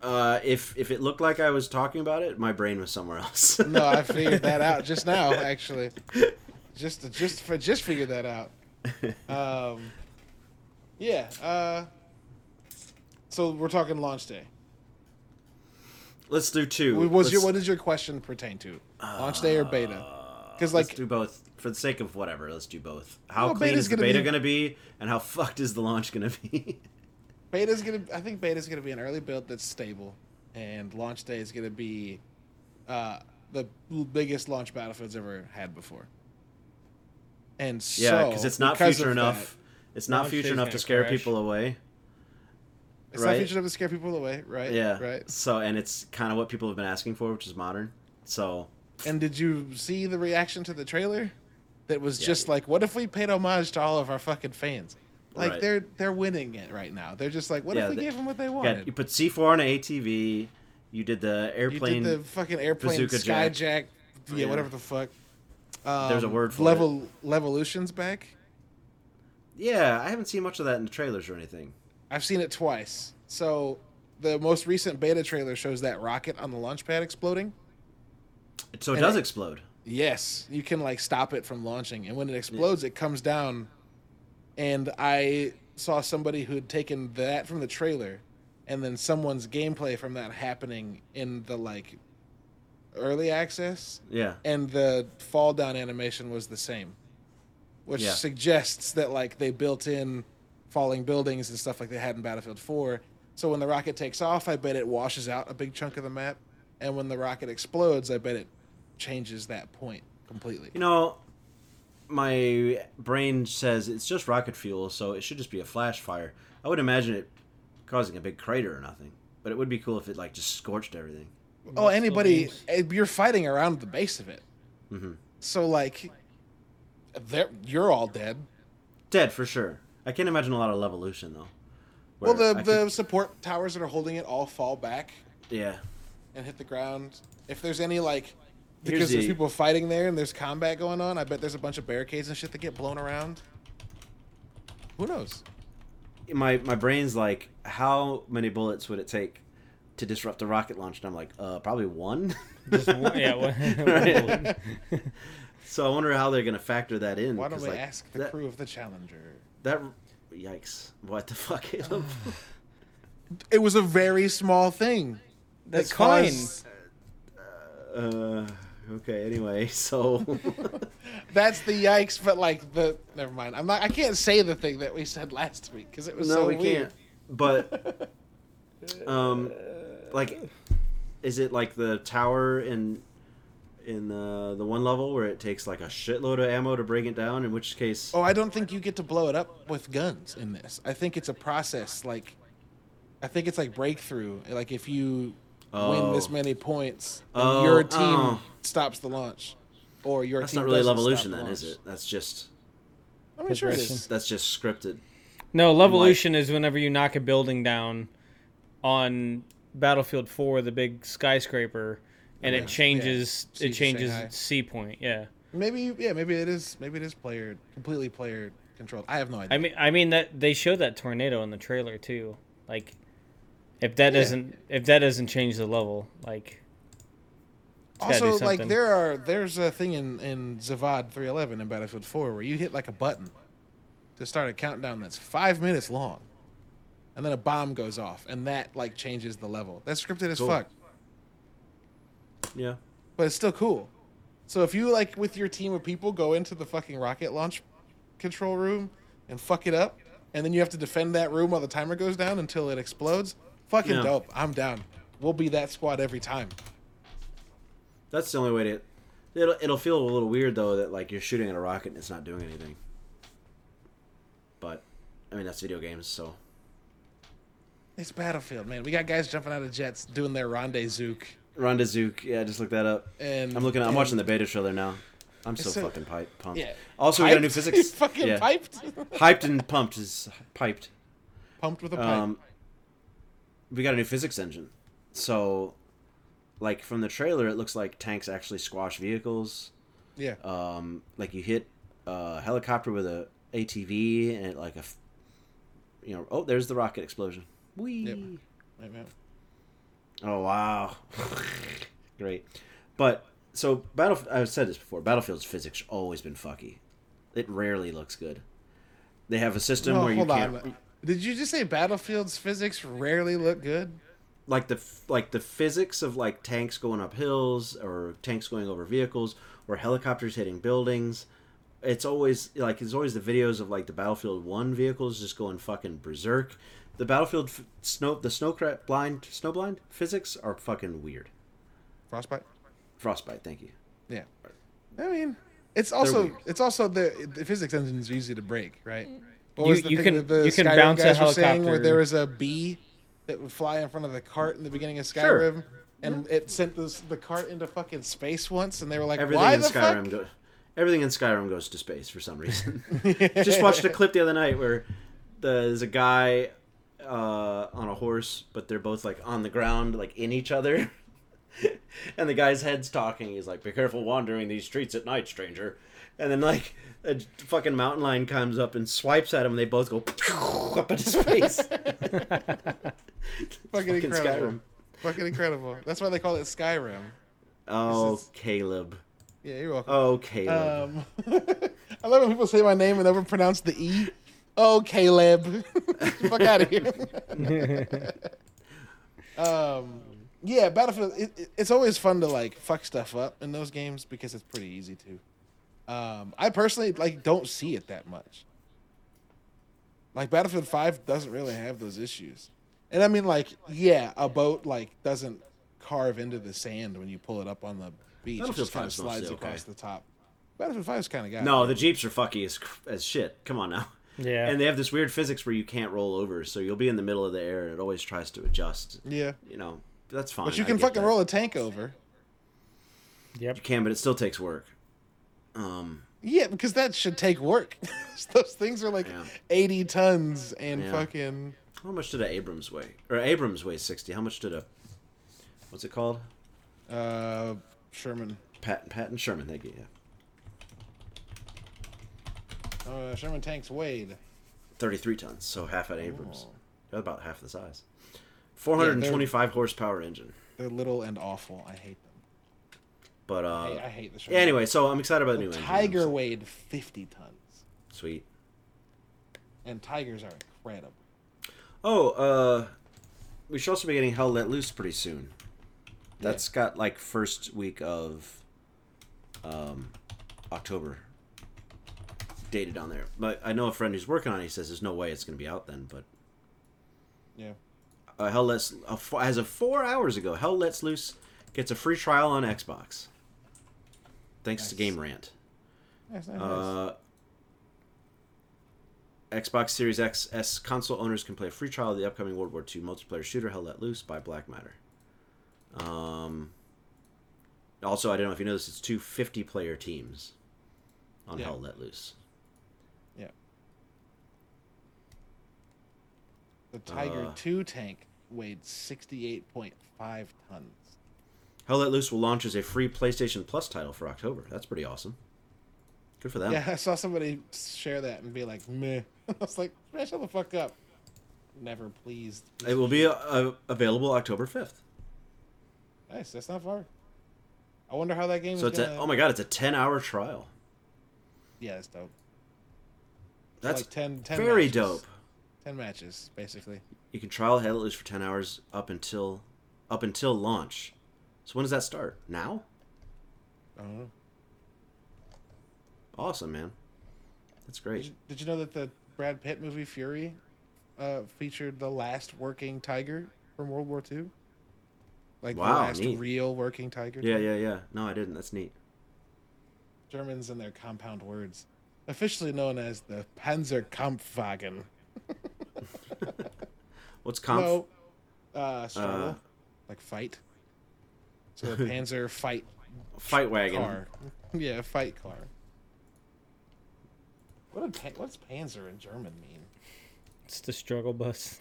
Uh, if if it looked like I was talking about it, my brain was somewhere else. No, I figured that out just now. Actually, just just for just figured that out. Um, yeah. Uh, so we're talking launch day. Let's do two. What was your what does your question pertain to? Launch day or beta? Uh, 'Cause, let's like- do both for the sake of whatever. Let's do both. How Well, clean is the gonna beta be- going to be, and how fucked is the launch going to be? Beta's gonna. I think beta's gonna be an early build that's stable, and launch day is gonna be uh, the biggest launch Battlefield's ever had before. And so, yeah, because it's not because future enough. it's not future enough gonna scare crash. people away. it's right. not future enough to scare people away, right? Yeah. right. So, and it's kind of what people have been asking for, which is modern. So, And did you see the reaction to the trailer? that was Yeah. just like, what if we paid homage to all of our fucking fans? Like Right. they're they're winning it right now. They're just like, what Yeah, if we they- gave them what they Yeah, wanted? you put C4 on an ATV. You did the airplane. You did the fucking airplane bazooka jack. skyjack, yeah, Yeah. whatever the fuck. Um, There's a word for level Levolution's back. Yeah, I haven't seen much of that in the trailers or anything. I've seen it twice. So the most recent beta trailer shows that rocket on the launch pad exploding. So it And does I- explode. Yes, you can like stop it from launching, and when it explodes, it comes down. And I saw somebody who had taken that from the trailer, and then someone's gameplay from that happening in the like early access, Yeah. and the fall down animation was the same, which Yeah. suggests that like they built in falling buildings and stuff like they had in Battlefield 4. So when the rocket takes off, I bet it washes out a big chunk of the map, and when the rocket explodes, I bet it changes that point completely. You know, my brain says it's just rocket fuel, so it should just be a flash fire. I would imagine it causing a big crater or nothing. But it would be cool if it like just scorched everything. Oh, anybody, you're fighting around the base of it, hmm so like, they're- you're all dead. Dead for sure. I can't imagine a lot of Levolution though. Well, the I the could- support towers that are holding it all fall back. yeah. and hit the ground. If there's any like Here's because there's people fighting there and there's combat going on, I bet there's a bunch of barricades and shit that get blown around. Who knows? my my brain's like, how many bullets would it take to disrupt a rocket launch? And I'm like, uh, probably one. Just one- yeah, one- Right. so I wonder how they're gonna factor that in. Why don't 'cause, we like, ask the that, crew of the Challenger? That, yikes! What the fuck, Caleb? It was a very small thing. that That's fine. caused- uh, okay. Anyway, so That's the yikes, but like the never mind. I'm not. I can't say the thing that we said last week because it was no, so we weird. can't. But um, like, is it like the tower in in the the one level where it takes like a shitload of ammo to bring it down? In which case, Oh, I don't think you get to blow it up with guns in this. I think it's a process. Like, I think it's like breakthrough. Like if you win this Oh. many points, then Oh, your team oh. stops the launch, or your that's team not really Levolution the then, is it? That's just I mean, sure it that's just scripted. No, Levolution is whenever you knock a building down on Battlefield 4, the big skyscraper, and Yeah. it changes Yeah. it changes C point. Yeah. Maybe yeah, maybe it is. Maybe it is player completely player controlled. I have no idea. I mean I mean that they showed that tornado in the trailer too. Like if that Yeah. doesn't if that doesn't change the level, like it's gotta do also, like there are there's a thing in in Zavad 311 in Battlefield 4 where you hit like a button to start a countdown that's five minutes long, and then a bomb goes off, and that like changes the level. That's scripted as Cool. fuck, Yeah. but it's still cool. So if you like with your team of people go into the fucking rocket launch control room and fuck it up, and then you have to defend that room while the timer goes down until it explodes, fucking Yeah. dope. I'm down. We'll be that squad every time. That's the only way to. It'll it'll feel a little weird though that like you're shooting at a rocket and it's not doing anything. But, I mean that's video games, so It's Battlefield, man. We got guys jumping out of jets doing their rendezvous. Rendezvous, yeah, just look that up. And I'm looking. I'm watching the beta trailer now. I'm so a- fucking pipe, pumped. Yeah. Also, we got a new physics. fucking yeah. piped. Hyped and pumped is piped. Pumped with a pipe. Um, we got a new physics engine. So, like from the trailer, it looks like tanks actually squash vehicles. yeah. Um, like you hit a helicopter with a ATV and it like a, you know, oh, there's the rocket explosion. Whee! Yep. Oh wow, great. But so battle. I've said this before. Battlefield's physics always been fucky. It rarely looks good. They have a system Oh, where you can't on. Did you just say Battlefield's physics rarely look good? like the like the physics of like tanks going up hills or tanks going over vehicles or helicopters hitting buildings. It's always like it's always the videos of like the Battlefield One vehicles just going fucking berserk. The Battlefield f- snow the snow cra- blind snowblind physics are fucking weird. Frostbite. Frostbite, thank you. Yeah. I mean, it's also it's also the the physics engines are easy to break, right? Mm. What You- was the you thing can- that the you can Skyrim bounce a guys were saying where helicopter. there was a bee that would fly in front of the cart in the beginning of Sure. Skyrim, and it sent this, the cart into fucking space once, and they were like, Everything "Why in the Skyrim fuck?" go- Everything in Skyrim goes to space for some reason. Just watched a clip the other night where there's a guy uh, on a horse, but they're both like on the ground, like in each other. and the guy's head's talking. He's like, "Be careful wandering these streets at night, stranger." And then like a fucking mountain lion comes up and swipes at him. and They both go up his face Fucking incredible. Skyrim. Fucking incredible. That's why they call it Skyrim. Oh, Caleb. Yeah, you're welcome. Oh, Caleb. Um, I love when people say my name and never pronounce the E. Oh, Caleb. Fuck out of here. um, yeah, Battlefield. It, it- it's always fun to like fuck stuff up in those games because it's pretty easy to. Um, I personally like don't see it that much. Like Battlefield Five doesn't really have those issues, and I mean like yeah, a boat like doesn't carve into the sand when you pull it up on the beach. It just kind of 5 's mostly slides okay. across the top. Battlefield Five is kind of got no, it. the jeeps are fucky as, as shit. Come on now. Yeah. And they have this weird physics where you can't roll over, so you'll be in the middle of the air and it always tries to adjust. yeah. You know, that's fine. But you can fucking that. roll a tank over. yep. You can, but it still takes work. Um, Yeah, because that should take work. Those things are like Yeah. 80 tons and Yeah. fucking. how much did a Abrams weigh? Or Abrams weighs sixty. How much did a what's it called? Uh, Sherman. Pat Patton Sherman. Thank you. Yeah. Uh, Sherman tanks weighed. 33 tons, so half an Abrams. Oh. About half the size. 425 horsepower engine. They're little and awful. I hate them. But uh hate, I hate Sherman. anyway, so I'm excited about the new engine. Tiger weighed 50 tons. Sweet. And Tigers are incredible. Oh, uh we should also be getting Hell Let Loose pretty soon. That's got like first week of um October dated on there. But I know a friend who's working on it. He says there's no way it's going to be out then, but Yeah. Uh, Hell Let's uh, as of four hours ago, Hell Let's Loose gets a free trial on Xbox. Thanks to Game Rant. Nice, nice, nice. Uh, Xbox Series X S console owners can play a free trial of the upcoming World War II multiplayer shooter Hell Let Loose by Black Matter. Um, also, I don't know if you know this, it's two 50 player teams on Yeah. Hell Let Loose. Yeah. The Tiger uh, 2 tank weighed 68.5 tons. Hell Let Loose will launch as a free PlayStation Plus title for October. That's pretty awesome. Good for them. Yeah, I saw somebody share that and be like, meh. I was like, man, shut the fuck up. Never pleased. It will be uh, available October 5th. Nice, that's not far. I wonder how that game So it's gonna... a, oh my god, it's a 10 hour trial. Yeah, that's dope. That's like 10, 10 very matches. dope. 10 matches, basically. You can trial Hell Let Loose for 10 hours up until up until launch. So when does that start? Now? I don't know. Awesome, man. That's Did great. you, did you know that the Brad Pitt movie Fury uh, featured the last working tiger from World War II? Like the Wow, last neat. real working tiger? Yeah, yeah, yeah. No, I didn't. That's neat. Germans and their compound words. Officially known as the Panzerkampfwagen. What's comp? No, uh, struggle. Uh, like fight. So the Panzer fight Fight wagon. car. yeah, fight car. What did what's Panzer in German mean? It's the struggle bus.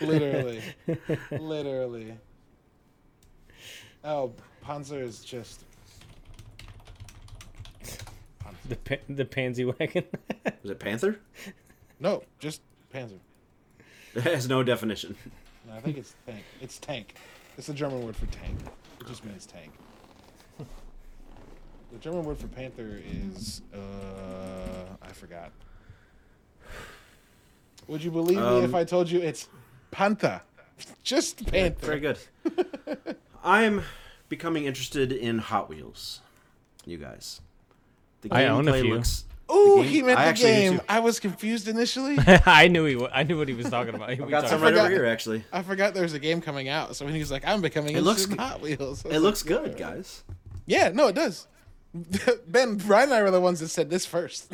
Literally. Literally. Oh, Panzer is just. The pa- the pansy wagon. Was it Panther? No, just Panzer. It has no definition. No, I think it's tank. It's tank. It's the German word for tank. It just means tank. The German word for panther is uh I forgot. Would you believe me if Um, I told you it's panther? Just panther. Very good. I'm becoming interested in Hot Wheels. You guys. The I own a gameplay few. looks. Ooh, he meant I the actually do game. too. I was confused initially. I knew he. wa- I knew what he was talking about. He I've got talking some about- right over forgot. here, actually. I forgot there was a game coming out, so when he was like, "I'm becoming It looks interested in good. Hot Wheels," I was It looks like, good, guys. Yeah, no, it does. ben, Brian, and I were the ones that said this first.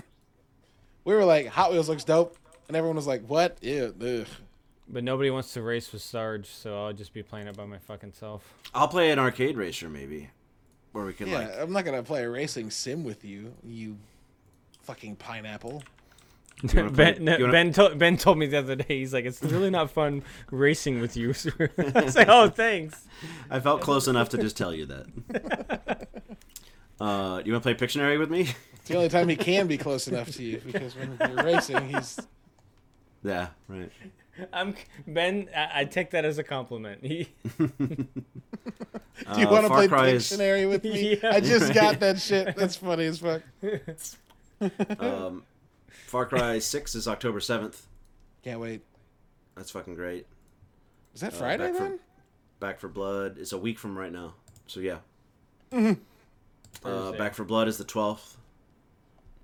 We were like, "Hot Wheels looks dope," and everyone was like, "What? Ew, ugh." But nobody wants to race with Sarge, so I'll just be playing it by my fucking self. I'll play an arcade racer, maybe. Where we can Yeah, like. I'm not gonna play a racing sim with you, you fucking pineapple. You play- Ben, no, wanna- ben, to, ben told me the other day. He's like, "It's really not fun racing with you." I was like, "Oh, thanks." I felt close enough to just tell you that. Uh, you want to play Pictionary with me? It's the only time he can be close enough to you because when you're racing, he's yeah, right. I'm Ben. I, I take that as a compliment. He, Do you Uh, want to Far play Cry is- with me? Yeah. I just got that shit. That's funny as fuck. um, Far Cry Six is October seventh. Can't wait. That's fucking great. Is that Uh, Friday back then? from- Back 4 Blood is a week from right now. So yeah. Mm-hmm. Uh, Thursday. Back 4 Blood is the twelfth,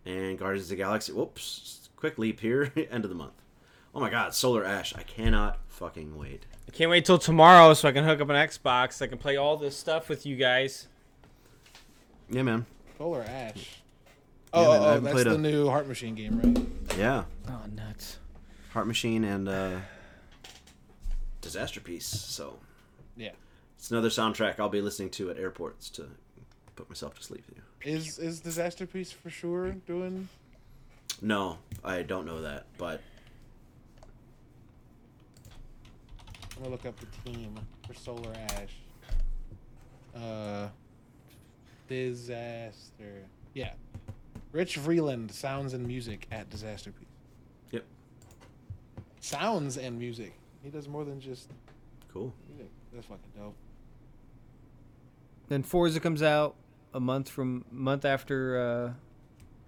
and Guardians of the Galaxy. Whoops! Quick leap here. End of the month. Oh my God! Solar Ash. I cannot fucking wait. I can't wait till tomorrow so I can hook up an Xbox. I can play all this stuff with you guys. Yeah, man. Solar Ash. Yeah, Oh, man, oh, oh that's the a- new Heart Machine game, right? Yeah. Oh, nuts! Heart Machine and uh, Disasterpeace. So Yeah. it's another soundtrack I'll be listening to at airports to put myself to sleep. Is is Disasterpeace for sure doing? No, I don't know that, but I'm gonna look up the team for Solar Ash. Uh, Disaster. Yeah. Rich Vreeland, sounds and music at Disasterpeace. Yep. Sounds and music. He does more than just cool. music. That's fucking dope. Then Forza comes out a month from month after uh,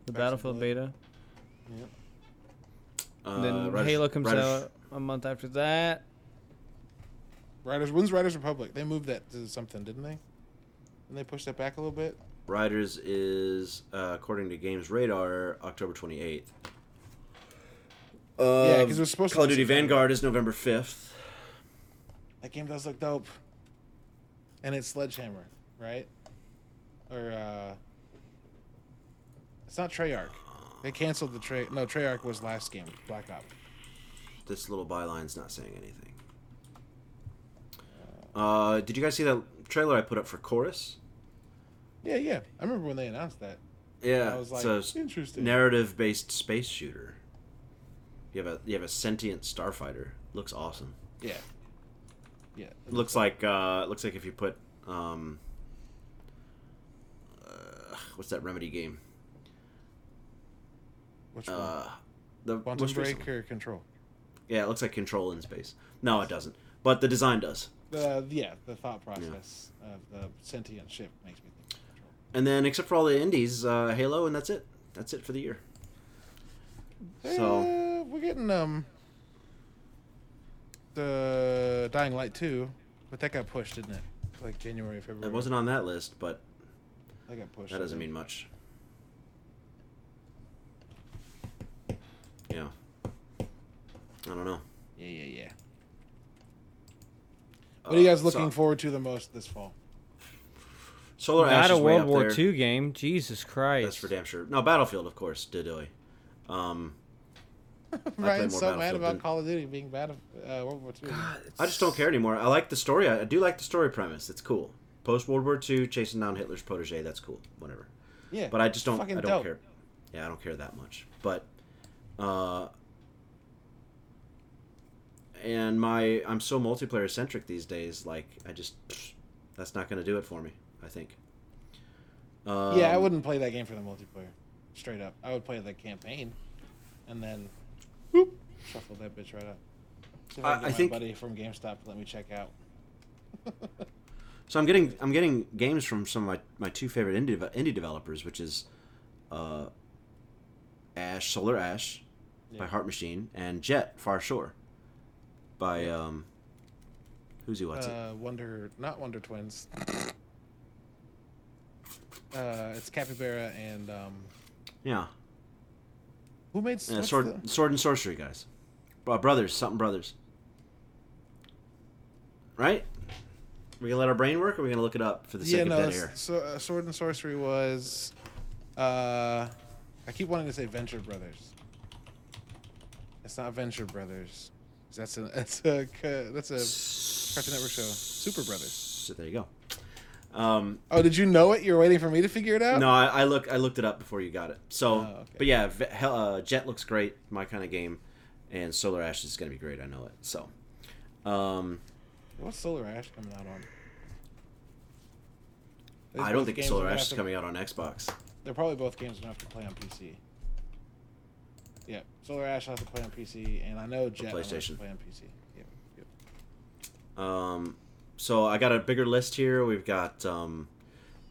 the Back Battlefield beta. Yep. Uh, And then Riders- Halo comes Riders- out a month after that. Riders. When's Riders Republic? They moved that to something, didn't they? And they pushed that back a little bit. Riders is, uh, according to Games Radar, October 28th. Yeah, because it was supposed to Call of Duty Vanguard is November 5th. That game does look dope. And it's Sledgehammer, right? Or uh It's not Treyarch. They canceled the Trey No, Treyarch was last game, Black Ops. This little byline's not saying anything. Uh, did you guys see that trailer I put up for Chorus? Yeah, yeah. I remember when they announced that. Yeah, I was like, it's a interesting. narrative-based space shooter. You have a you have a sentient starfighter. Looks awesome. Yeah. Yeah. it looks like uh looks like if you put um uh, what's that remedy game Which one? uh the Quantum Break or Control? yeah it looks like control in space no it doesn't but the design does Uh, yeah, the thought process of the sentient ship makes me think and then except for all the indies uh halo and that's it that's it for the year so Uh, we're getting um the Dying Light 2, but that got pushed, didn't it? Like January, February. it wasn't on that list but That got pushed. that doesn't mean much yeah i don't know Yeah, yeah, yeah. What are you Uh, guys looking so- forward to the most this fall? solar Ash Not a World War there. II game. Jesus Christ. That's for damn sure. No, Battlefield, of course, Didoy. Um, Ryan's so mad about than- Call of Duty being bad of uh, World War II. I just don't care anymore. I like the story. I, I do like the story premise. It's cool. Post World War II, chasing down Hitler's protege. That's cool. Whatever. Yeah, But I just don't. I don't dope. care. Yeah, I don't care that much. But, uh, and my I'm so multiplayer centric these days. Like I just that's not going to do it for me. I think. Um, yeah, I wouldn't play that game for the multiplayer. Straight up, I would play the campaign, and then whoop, shuffle that bitch right up. See if I, I- can get I my think- buddy from GameStop to let me check out. So I'm getting I'm getting games from some of my, my two favorite indie indie developers, which is uh, Ash Solar Ash by Heart Machine and Jett Far Shore by um, who's he what's it? uh, Wonder, not Wonder Twins. Uh, it's Capybara and um, Yeah, who made yeah sword the- sword and sorcery guys, uh, brothers something brothers. Right? We gonna let our brain work, or we gonna look it up for the sake yeah, of no, dead it's- air? so, uh, Sword and Sorcery was. Uh, I keep wanting to say Venture Brothers. It's not Venture Brothers. That's a that's a that's a Cartoon Network show. Superbrothers. So there you go. Um, Oh, did you know it? You were waiting for me to figure it out. no, I, I look I looked it up before you got it. So, Oh, okay. but yeah, V- uh, Jett looks great, my kind of game, and Solar Ash is gonna be great. I know it. So, um, What's Solar Ash coming out on? These I don't think Solar Ash is coming out on Xbox. They're probably both games have to play on PC. Yeah, Solar Ash I have to play on PC, and I know Jett I'm gonna have to play on PC. Yep, yep. Um, so I got a bigger list here. We've got um,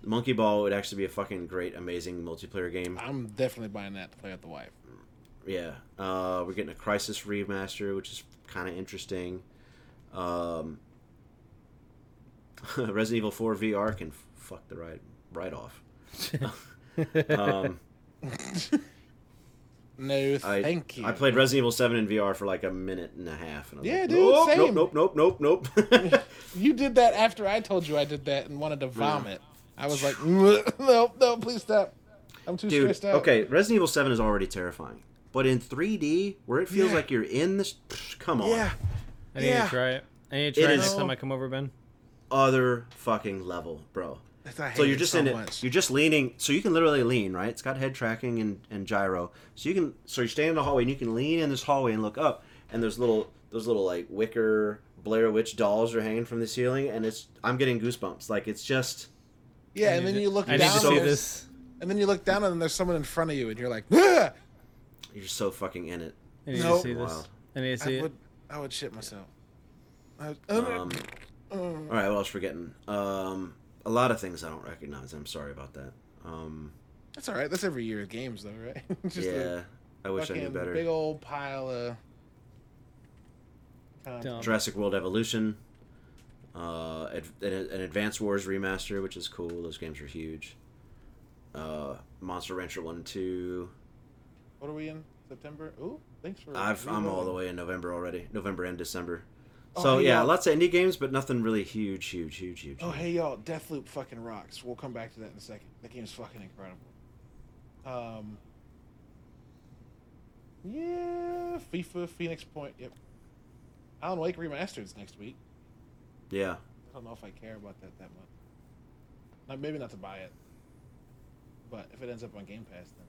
Monkey Ball would actually be a fucking great, amazing multiplayer game. I'm definitely buying that to play with the wife. Yeah. Uh, we're getting a Crysis remaster, which is kind of interesting. Um, Resident Evil 4 VR can f- fuck the right right off. Um, No, I, thank you. I played Resident Evil 7 in VR for like a minute and a half. And I was Yeah, like, dude, nope, same. nope, nope, nope, nope, nope. You did that after I told you I did that and wanted to vomit. I was like, no, no, please stop. I'm too Dude, stressed out. okay, Resident Evil 7 is already terrifying. But in 3D, where it feels Yeah. like you're in this. Come on. Yeah. I need Yeah. to try it. I need to try It it, is- next time I come over, Ben. Other fucking level, bro. I So you're just so in it. much. You're just leaning. So you can literally lean, right? It's got head tracking and, and gyro. So you can. So you're standing in the hallway and you can lean in this hallway and look up. And there's little those little like wicker Blair Witch dolls are hanging from the ceiling, and it's I'm getting goosebumps. Like it's just Yeah, I and then to- you look I down. need to see and this. And then you look down and then there's someone in front of you and you're like, ah! you're so fucking in it. I need Nope. to see this. Wild. I need to see I it. would, I would shit myself. I would, Um, uh, all right, what else forgetting? Um, a lot of things I don't recognize. I'm sorry about that. Um, that's all right. That's every year of games, though, right? Just yeah, I wish I knew fucking better. Big old pile of. content. Dumb. Jurassic World Evolution, uh, an, an Advanced Wars remaster, which is cool. Those games are huge. Uh, Monster Rancher One and Two. What are we in September? Ooh, thanks for. I've, I'm all the way in November already. November and December. Oh, So hey, yeah, y'all. lots of indie games, but nothing really huge, huge, huge, huge. Oh hey y'all, Deathloop fucking rocks. We'll come back to that in a second. That game's fucking incredible. Um. Yeah, FIFA, Phoenix Point. Yep. Alan Wake remastered is next week. Yeah. I don't know if I care about that that much. Not, maybe not to buy it, but if it ends up on Game Pass, then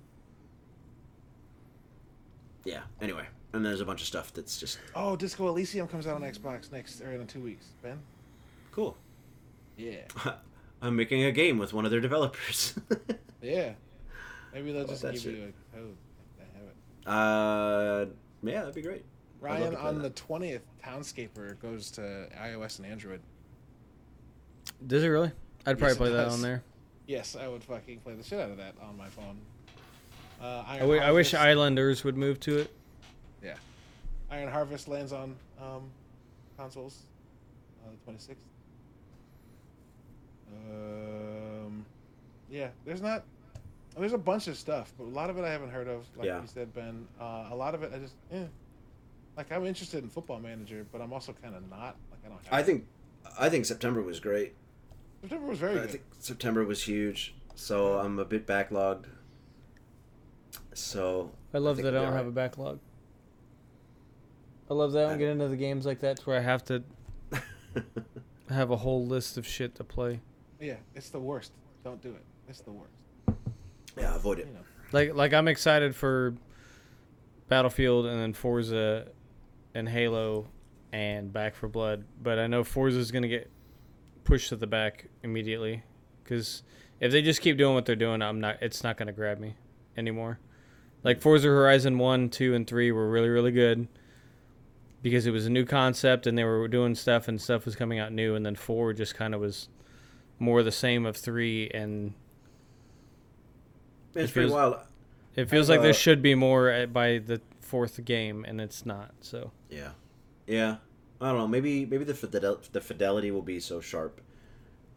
Yeah. Anyway, and there's a bunch of stuff that's just oh, Disco Elysium comes out on Xbox next or in two weeks. Ben, cool. yeah, I'm making a game with one of their developers. yeah. Maybe they'll just that give shit. you a code. I have it. uh, yeah, that'd be great. Ryan, to play on the twentieth, Townscaper goes to iOS and Android. Does it really? I'd probably Yes, it play that on there. Yes, I would fucking play the shit out of that on my phone. Uh, Iron I, w- I wish Islanders would move to it. Yeah, Iron Harvest lands on um, consoles on the twenty sixth. Um, yeah, there's not. There's a bunch of stuff, but a lot of it I haven't heard of. Like Yeah. you said, Ben. Uh, a lot of it I just, eh. Like I'm interested in Football Manager, but I'm also kind of not. Like I don't. Have I think, I think September was great. September was very I good. think September was huge, so I'm a bit backlogged. So I love think that I don't have a backlog. I love that I I- don't get into the games like that to where I have to have a whole list of shit to play. Yeah, it's the worst. Don't do it. It's the worst. yeah, avoid it. You know. Like like I'm excited for Battlefield and then Forza and Halo and Back 4 Blood, but I know Forza is going to get pushed to the back immediately cuz if they just keep doing what they're doing, I'm not it's not going to grab me anymore. Like Forza Horizon 1, 2 and 3 were really really good because it was a new concept and they were doing stuff and stuff was coming out new and then 4 just kind of was more the same of 3 and It's It pretty feels- wild. It feels like there uh, should be more by the fourth game, and it's not. So Yeah, yeah. I don't know. Maybe maybe the fidel- the fidelity will be so sharp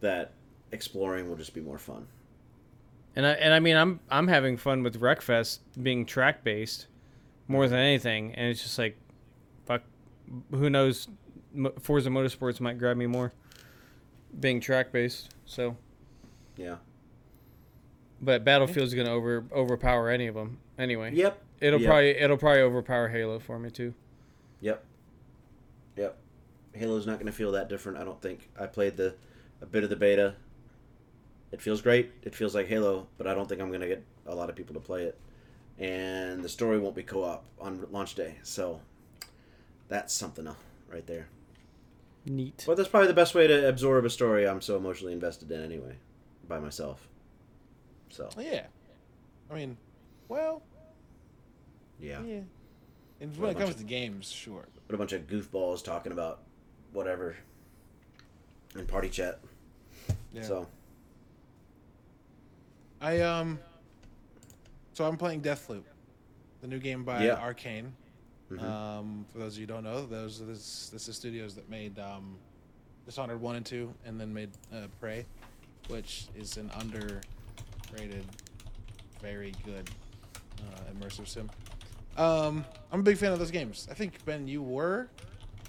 that exploring will just be more fun. And I and I mean I'm I'm having fun with Wreckfest being track based more than anything, and it's just like, fuck, who knows? Mo- Forza Motorsports might grab me more, being track based. So, Yeah. but Battlefield's gonna over overpower any of them anyway. Yep. It'll Yep. probably it'll probably overpower Halo for me too. Yep. Yep. Halo's not going to feel that different, I don't think. I played the a bit of the beta. It feels great. It feels like Halo, but I don't think I'm gonna get a lot of people to play it. And the story won't be co-op on launch day, so that's something uh, right there. Neat. But that's probably the best way to absorb a story I'm so emotionally invested in anyway, by myself. So Yeah. I mean, well, yeah, yeah. And when a it comes of- to games, sure. but a bunch of goofballs talking about whatever in party chat. Yeah. So I um. So I'm playing Deathloop, the new game by Yeah. Arkane. mhm. Um, for those of you who don't know, those are this this is studios that made um, Dishonored one and two, and then made uh, Prey, which is an underrated, very good uh, immersive sim. Um, I'm a big fan of those games. I think Ben, you were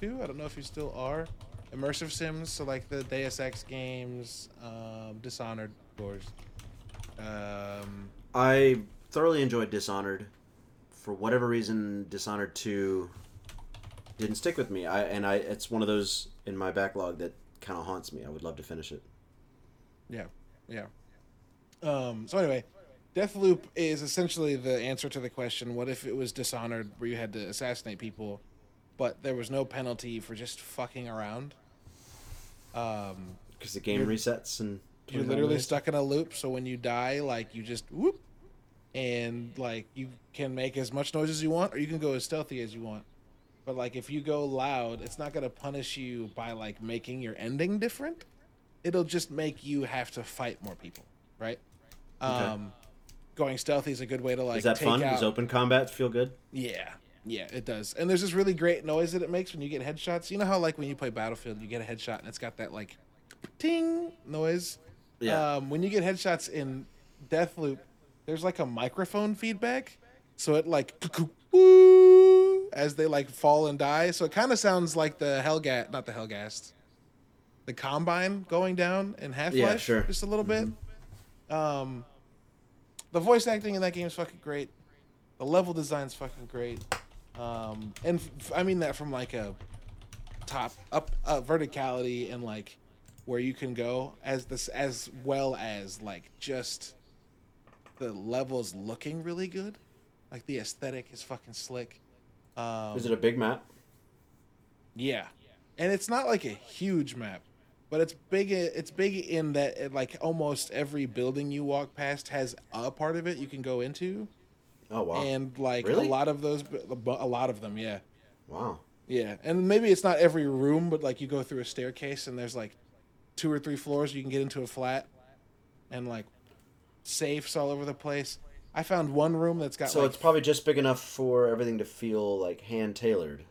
too. I don't know if you still are. Immersive sims, so like the Deus Ex games, um, Dishonored, of course. Um, I thoroughly enjoyed Dishonored. For whatever reason, Dishonored two didn't stick with me. I and I it's one of those in my backlog that kind of haunts me. I would love to finish it. Yeah, yeah. Um, so anyway, Deathloop is essentially the answer to the question: What if it was Dishonored, where you had to assassinate people, but there was no penalty for just fucking around? Um, Because the game resets and you're literally stuck in a loop. So when you die, like you just whoop, and like you can make as much noise as you want, or you can go as stealthy as you want. But like if you go loud, it's not gonna punish you by like making your ending different. It'll just make you have to fight more people, right? Okay. Um, going stealthy is a good way to like Is that take fun? out. Does open combat feel good? Yeah, yeah, it does. And there's this really great noise that it makes when you get headshots. You know how like when you play Battlefield, you get a headshot and it's got that like ting noise. Yeah. Um, when you get headshots in Deathloop, there's like a microphone feedback, so it like as they like fall and die. So it kind of sounds like the Hellgat, not the Helghast, the Combine going down in Half Life, sure. just a little bit. Um, the voice acting in that game is fucking great. The level design's fucking great. Um, and f- I mean that from like a top up uh, verticality and like where you can go as this as well as like just the levels looking really good. Like the aesthetic is fucking slick. Um, Is it a big map? yeah, and it's not like a huge map, but it's big. It's big in that it, like almost every building you walk past has a part of it you can go into, Oh wow. and like Really? a lot of those, a lot of them, yeah, wow. yeah. And maybe it's not every room, but like you go through a staircase and there's like two or three floors you can get into a flat, and like safes all over the place. I found one room that's got So like it's probably just big enough for everything to feel like hand tailored.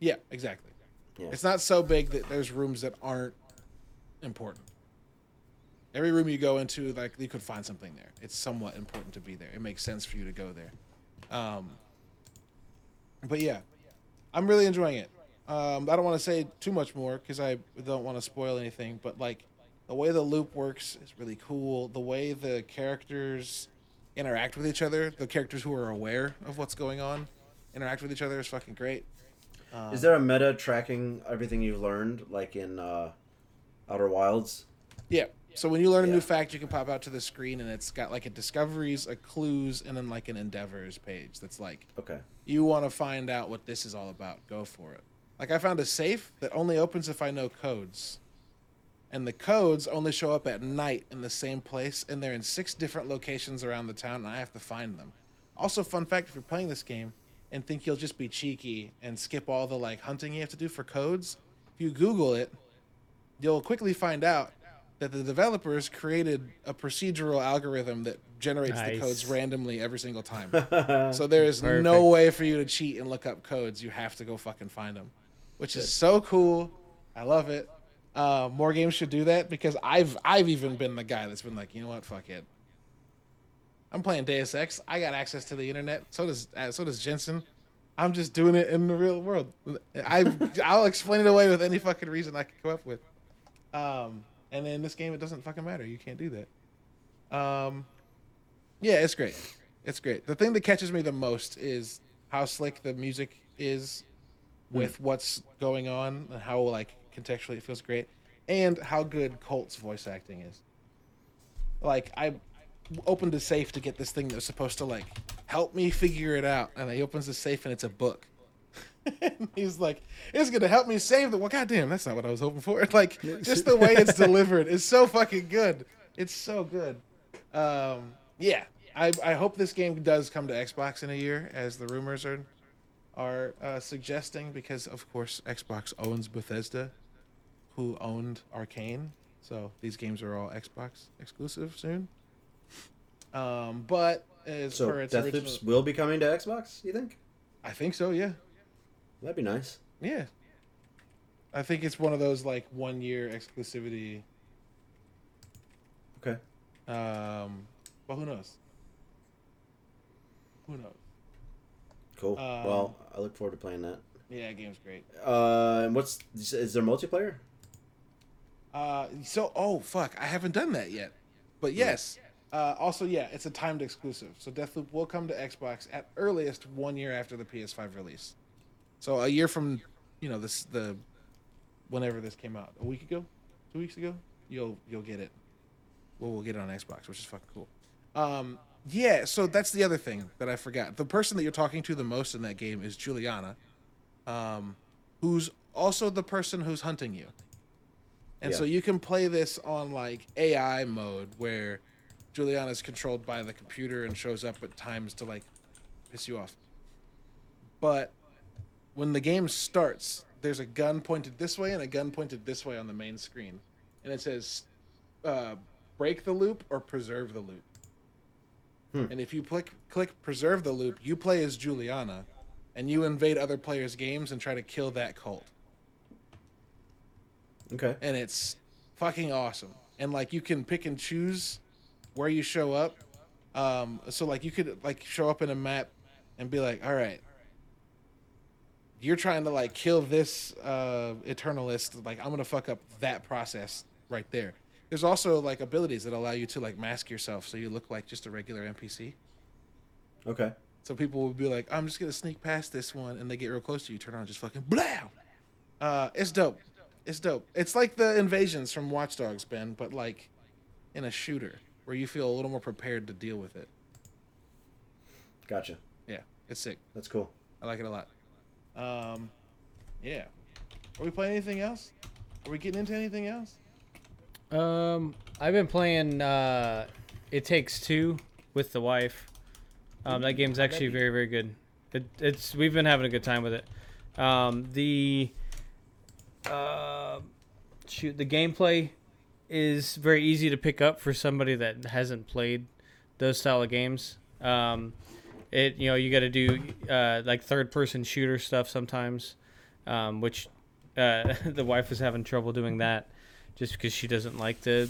yeah, exactly. Yeah. It's not so big that there's rooms that aren't important. Every room you go into, like you could find something there. It's somewhat important to be there. It makes sense for you to go there. Um, but yeah, I'm really enjoying it. Um, I don't want to say too much more because I don't want to spoil anything. But like the way the loop works is really cool. The way the characters interact with each other, the characters who are aware of what's going on, interact with each other is fucking great. Um, Is there a meta tracking everything you've learned, like in uh, Outer Wilds? Yeah. So when you learn a Yeah. new fact, you can pop out to the screen and it's got like a discoveries, a clues, and then like an endeavors page that's like Okay. you want to find out what this is all about. Go for it. Like I found a safe that only opens if I know codes. And the codes only show up at night in the same place, and they're in six different locations around the town, and I have to find them. Also, fun fact: if you're playing this game and think you'll just be cheeky and skip all the like hunting you have to do for codes, if you Google it, you'll quickly find out that the developers created a procedural algorithm that generates the codes randomly every single time. so there is Perfect. no way for you to cheat and look up codes. You have to go fucking find them, which is so cool. I love it. Uh, more games should do that because I've I've even been the guy that's been like, you know what, fuck it. I'm playing Deus Ex. I got access to the internet. So does uh, so does Jensen. I'm just doing it in the real world. I I'll explain it away with any fucking reason I can come up with. Um, and in this game, it doesn't fucking matter. You can't do that. Um, yeah, it's great. It's great. The thing that catches me the most is how slick the music is with what's going on and how like contextually it feels great, and how good Colt's voice acting is. like I opened a safe to get this thing that was supposed to like help me figure it out, and he opens the safe and it's a book. and he's like, "It's gonna help me save the." Well, goddamn, that's not what I was hoping for. Like, just the way it's delivered is so fucking good. It's so good. Um, yeah, I I hope this game does come to Xbox in a year, as the rumors are are uh, suggesting, because of course Xbox owns Bethesda, who owned Arkane. So these games are all Xbox exclusive soon. Um, but as So per its Deathloops original, will be coming to Xbox. You think? I think so. Yeah, That'd be nice. yeah. I think it's one of those like one year exclusivity. Okay. Um, but who knows? Who knows? Cool. Um, well, I look forward to playing that. Yeah, game's great. Uh, and what's is there multiplayer? Uh, so oh fuck, I haven't done that yet. But yes. Uh, also, yeah, it's a timed exclusive. So Deathloop will come to Xbox at earliest one year after the PS5 release. So a year from, you know, this the, whenever this came out, a week ago, two weeks ago, you'll you'll get it. Well, we'll get it on Xbox, which is fucking cool. Um, yeah. So that's the other thing that I forgot. The person that you're talking to the most in that game is Juliana, um, who's also the person who's hunting you. And Yeah. so you can play this on like AI mode where Juliana is controlled by the computer and shows up at times to like piss you off. But when the game starts, there's a gun pointed this way and a gun pointed this way on the main screen. And it says uh, break the loop or preserve the loop. Hmm. And if you click click preserve the loop, you play as Juliana and you invade other players' games and try to kill that cult Okay. and it's fucking awesome. And like you can pick and choose where you show up. Um, so like you could like show up in a map and be like, all right, you're trying to like kill this uh, eternalist. Like I'm gonna fuck up that process right there. There's also like abilities that allow you to like mask yourself so you look like just a regular NPC. Okay. So people will be like, I'm just gonna sneak past this one, and they get real close to you, turn on, just fucking blow. Uh, it's dope. It's dope. It's like the invasions from Watch Dogs, Ben, but like in a shooter where you feel a little more prepared to deal with it. Gotcha. Yeah, it's sick. That's cool. I like it a lot. Um, yeah. Are we playing anything else? Are we getting into anything else? Um, I've been playing uh, It Takes Two with the wife. Um, that game's actually very very good. It, it's we've been having a good time with it. Um, the uh, shoot the gameplay is very easy to pick up for somebody that hasn't played those style of games. Um, it you know you got to do uh, like third person shooter stuff sometimes, um, which uh, the wife is having trouble doing that just because she doesn't like to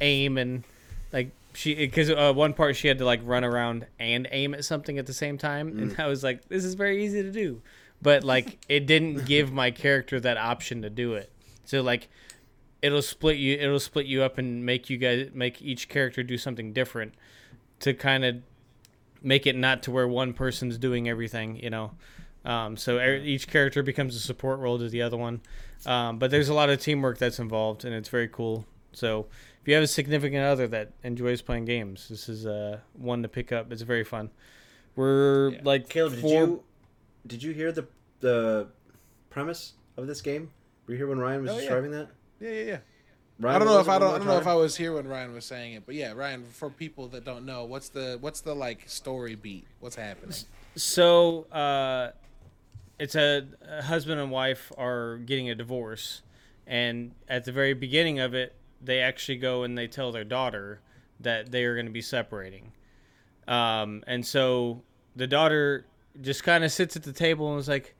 aim and like she because uh, one part she had to like run around and aim at something at the same time and I was like this is very easy to do. But like it didn't give my character that option to do it. So like it'll split you it'll split you up and make you guys make each character do something different to kind of make it not to where one person's doing everything you know? Um, so er- each character becomes a support role to the other one um, but there's a lot of teamwork that's involved and it's very cool so if you have a significant other that enjoys playing games this is uh, one to pick up it's very fun we're Yeah. like Caleb, did you did you hear the the premise of this game? Were you here when Ryan was Oh, yeah. describing that? Yeah, yeah, yeah. Ryan, I don't know if I don't, I don't know if? I was here when Ryan was saying it, but yeah, Ryan. For people that don't know, what's the what's the like story beat? What's happening? So, uh, it's a, a husband and wife are getting a divorce, and at the very beginning of it, they actually go and they tell their daughter that they are going to be separating. Um, and so the daughter just kind of sits at the table and is like,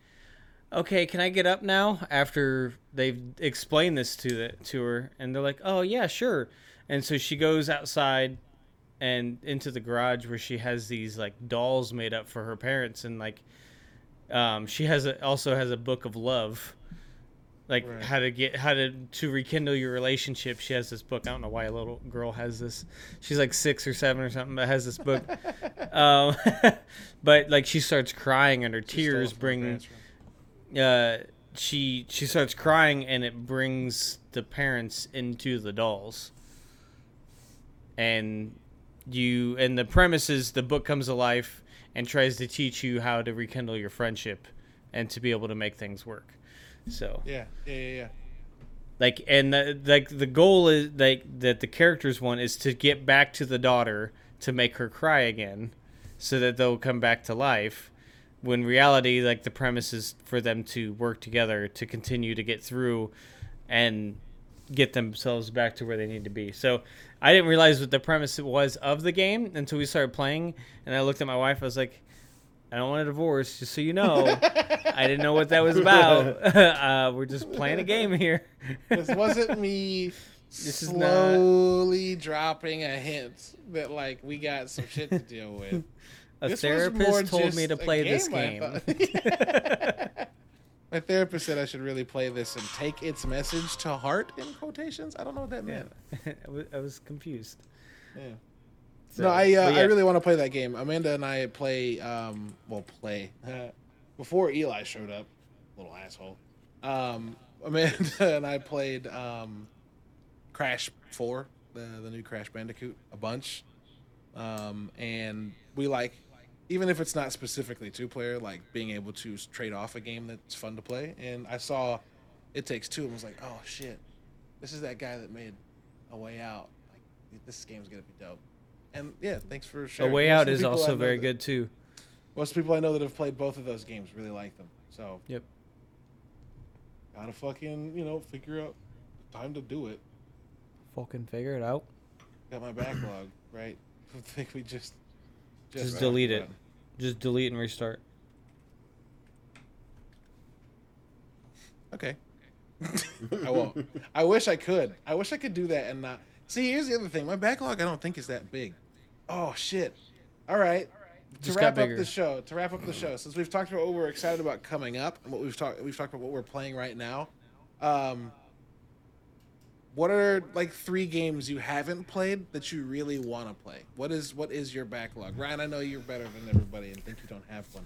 "Okay, can I get up now?" After they've explained this to the, to her, and they're like, "Oh yeah, sure." And so she goes outside and into the garage where she has these like dolls made up for her parents and like um, she has a, also has a book of love. Like Right. how to get how to to rekindle your relationship. She has this book. I don't know why a little girl has this. She's like six or seven or something but has this book. Um, but like she starts crying and her She tears it from her bring uh she she starts crying and it brings the parents into the dolls. And you and the premise is the book comes to life and tries to teach you how to rekindle your friendship and to be able to make things work. So Yeah, yeah, yeah, yeah. like and the, like the goal is like that the characters want is to get back to the daughter to make her cry again so that they'll come back to life when reality like the premise is for them to work together to continue to get through and get themselves back to where they need to be so i didn't realize what the premise was of the game until we started playing and i looked at my wife i was like i don't want a divorce just so you know i didn't know what that was about uh, we're just playing a game here This wasn't me This is not- slowly dropping a hint that like we got some shit to deal with. A This therapist told me to play this game. My therapist said I should really play this and take its message to heart in quotations. I don't know what that meant. I was, I was confused. Yeah. So, no, I uh, yeah, I really want to play that game. Amanda and I play um well play before Eli showed up, little asshole. Um, Amanda and I played um Crash Four, the the new Crash Bandicoot, a bunch. Um, and we like even if it's not specifically two player, like being able to trade off a game that's fun to play. And I saw It Takes Two and was like, oh shit, this is that guy that made A Way Out. Like this game's gonna be dope. And yeah, thanks for sharing. A. Way Most Out is also very that- good too. Most people I know that have played both of those games really like them. So Yep. gotta fucking you know figure out time to do it. Fucking figure it out. Got my backlog right. I think we just Just talked delete it. about Just delete and restart. Okay. I won't. I wish I could. I wish I could do that and not. See, here's the other thing. My backlog, I don't think is that big. Oh shit! All right. To Just got wrap up the show, to wrap up the show, since we've talked about what we're excited about coming up and what we've talked, we've talked about what we're playing right now. Um, what are like three games you haven't played that you really want to play? What is what is your backlog? Ryan, I know you're better than everybody and think you don't have one,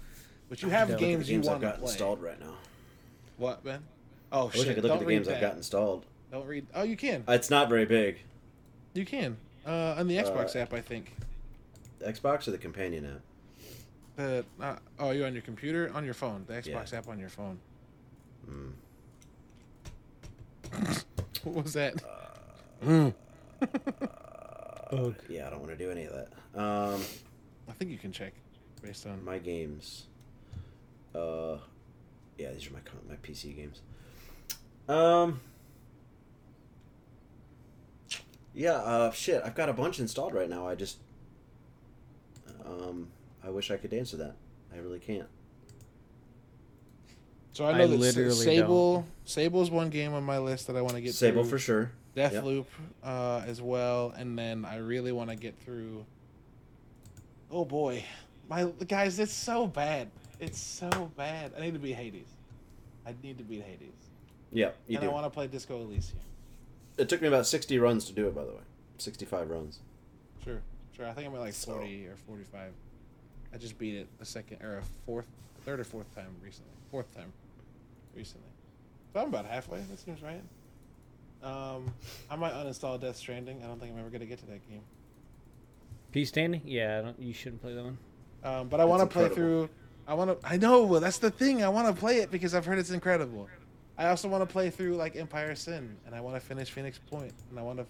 but you have don't. Look at games, the games you I've want to got play. installed right now. What, Ben? Oh I wish shit! I could look don't at the games that. I've got installed. Don't read. Oh, you can. It's not very big. You can. Uh, on the Xbox Uh, app, I think. The Xbox or the companion app? The uh, oh, you on your computer, on your phone. The Xbox Yeah. app on your phone. Mm. What was that? Ugh. Yeah, I don't want to do any of that. Um, I think you can check based on. my games. Uh, yeah, these are my my PC games. Um. Yeah, uh, shit, I've got a bunch installed right now. I just, um, I wish I could answer that. I really can't. So I I know that literally Sable. Sable's one game on my list that I want to get Sable through. for sure. Yep. Deathloop uh, as well, and then I really want to get through. Oh boy, my guys, it's so bad. It's so bad. I need to beat Hades. I need to beat Hades, Yeah, you and I want to play Disco Elysium. It took me about sixty runs to do it, by the way. Sixty-five runs. Sure, sure. I think I'm at like So- 40 or 45. I just beat it a second or a fourth, third or fourth time recently. Fourth time recently. So I'm about halfway. That seems right. Um, I might uninstall Death Stranding. I don't think I'm ever gonna get to that game. Peace standing? Yeah, I don't, you shouldn't play that one. Um, but I want to play through. I want to. I know. Well, that's the thing. I want to play it because I've heard it's incredible. I also want to play through like Empire Sin, and I want to finish Phoenix Point, and I want to.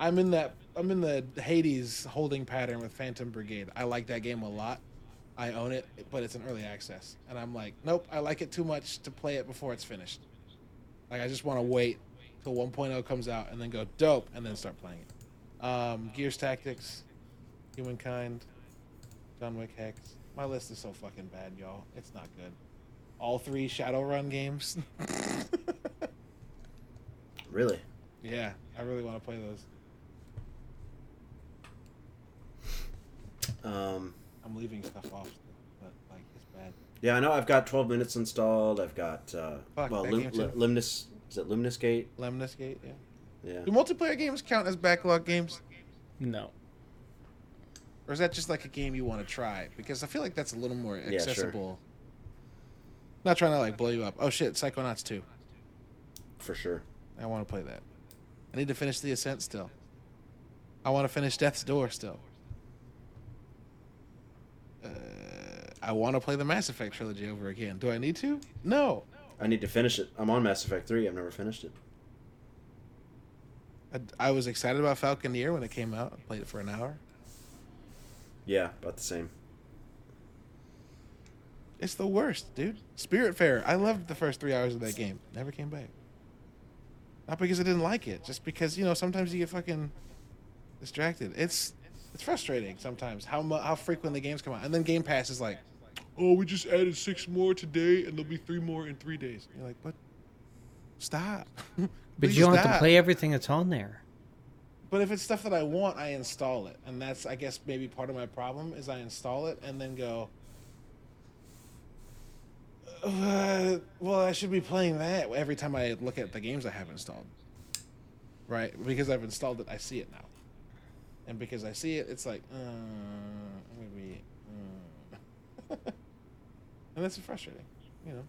I'm in that. I'm in the Hades holding pattern with Phantom Brigade. I like that game a lot. I own it, but it's an early access, and I'm like, nope. I like it too much to play it before it's finished. Like I just want to wait till 1.0 comes out and then go dope, and then start playing it. Um, Gears Tactics, Humankind, John Wick Hex. My list is so fucking bad, y'all. It's not good. All three Shadowrun games. Really? yeah, I really want to play those. Um, I'm leaving stuff off, but like it's bad. yeah, I know. I've got twelve minutes installed. I've got uh, Fuck, well, that Lim- game too. Li- Limnus. Is it Limnus Gate? Lemnis Gate, yeah. Yeah. Do multiplayer games count as backlog games, No. or is that just like a game you want to try? Because I feel like that's a little more Yeah, sure. accessible. Not trying to like blow you up. Oh shit, Psychonauts 2. For sure. I want to play that. I need to finish the Ascent still. I want to finish Death's Door still. Uh, I want to play the Mass Effect trilogy over again. Do I need to? No. I need to finish it. I'm on Mass Effect 3. I've never finished it. I, I was excited about Falconeer when it came out. I played it for an hour. Yeah, about the same. It's the worst, dude. Spiritfarer. I loved the first three hours of that game. Never came back. Not because I didn't like it, just because you know sometimes you get fucking distracted. It's it's frustrating sometimes how mu- how frequently games come out, and then Game Pass is like, oh, we just added six more today, and there'll be three more in three days. You're like, what? Stop. But you don't have to play everything that's on there. But if it's stuff that I want, I install it, and that's I guess maybe part of my problem is I install it and then go. Uh, well, I should be playing that every time I look at the games I have installed. Right, because I've installed it, I see it now, and because I see it, it's like, uh, maybe, uh. And that's frustrating, you know.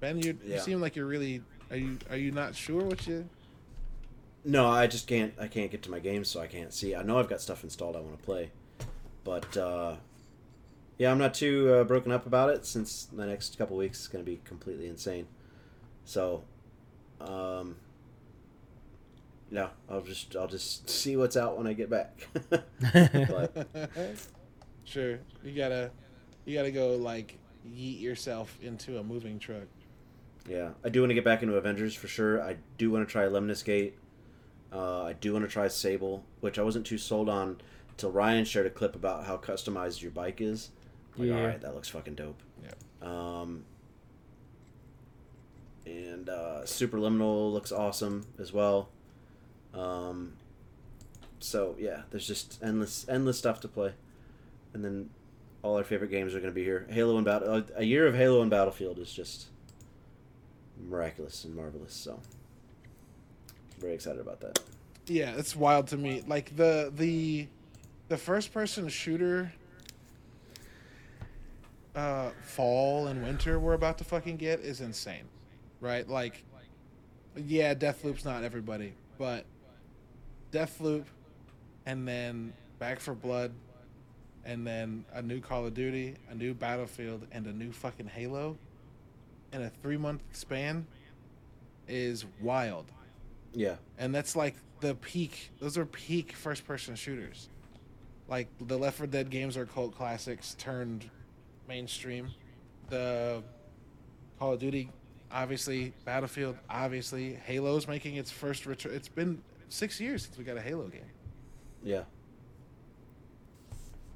Ben, you, you seem like you're really. Are you are you not sure what you? No, I just can't. I can't get to my games, so I can't see. I know I've got stuff installed I want to play, but uh, yeah, I'm not too uh, broken up about it since the next couple weeks is going to be completely insane. So, um, no, I'll just I'll just see what's out when I get back. but sure, you gotta you gotta go like yeet yourself into a moving truck. yeah, I do want to get back into Avengers for sure. I do want to try Lemnis Gate. Uh, I do want to try Sable, which I wasn't too sold on until Ryan shared a clip about how customized your bike is. Like, Yeah. all right, that looks fucking dope. Yeah. Um, and uh, Superliminal looks awesome as well. Um, so yeah, there's just endless, endless stuff to play, and then all our favorite games are going to be here. Halo and Battle, a year of Halo and Battlefield is just miraculous and marvelous. So very excited about that. Yeah, it's wild to me. Like the the the first person shooter uh fall and winter we're about to fucking get is insane. Right? Like yeah, Deathloop's not everybody, but Deathloop and then Back 4 Blood and then a new Call of Duty, a new Battlefield and a new fucking Halo in a 3 month span is wild Yeah, and that's like the peak. Those are peak first-person shooters. Like the Left 4 Dead games are cult classics turned mainstream. The Call of Duty, obviously, Battlefield, obviously, Halo's making its first return. It's been six years since we got a Halo game. yeah,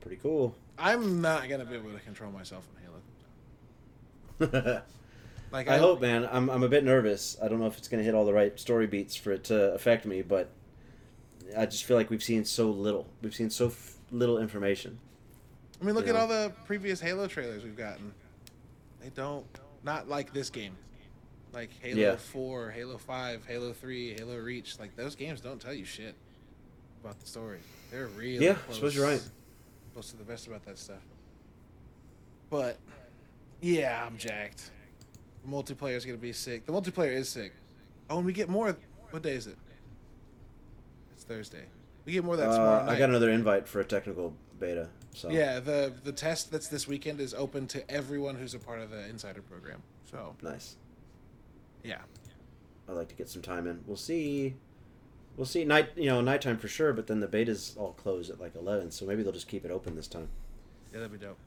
pretty cool. I'm not gonna be able to control myself in Halo. like I Like hope, man. I'm, I'm a bit nervous. I don't know if it's going to hit all the right story beats for it to affect me, but I just feel like we've seen so little. We've seen so f- little information. I mean, look at Yeah. all the previous Halo trailers we've gotten. They don't, not like this game. Like Halo Yeah. 4, Halo 5, Halo 3, Halo Reach. Like, those games don't tell you shit about the story. They're really Yeah, I close, suppose you're right. Close to the best about that stuff. But, yeah, I'm jacked. The is going to be sick. The multiplayer is sick. Oh, and we get more. What day is it? It's Thursday. We get more that tomorrow Uh, night. I got another invite for a technical beta. So Yeah, the the test that's this weekend is open to everyone who's a part of the insider program. So nice. yeah, I'd like to get some time in. We'll see. We'll see. Night, you know, nighttime for sure. But then the betas all close at like eleven, so maybe they'll just keep it open this time. yeah, that'd be dope.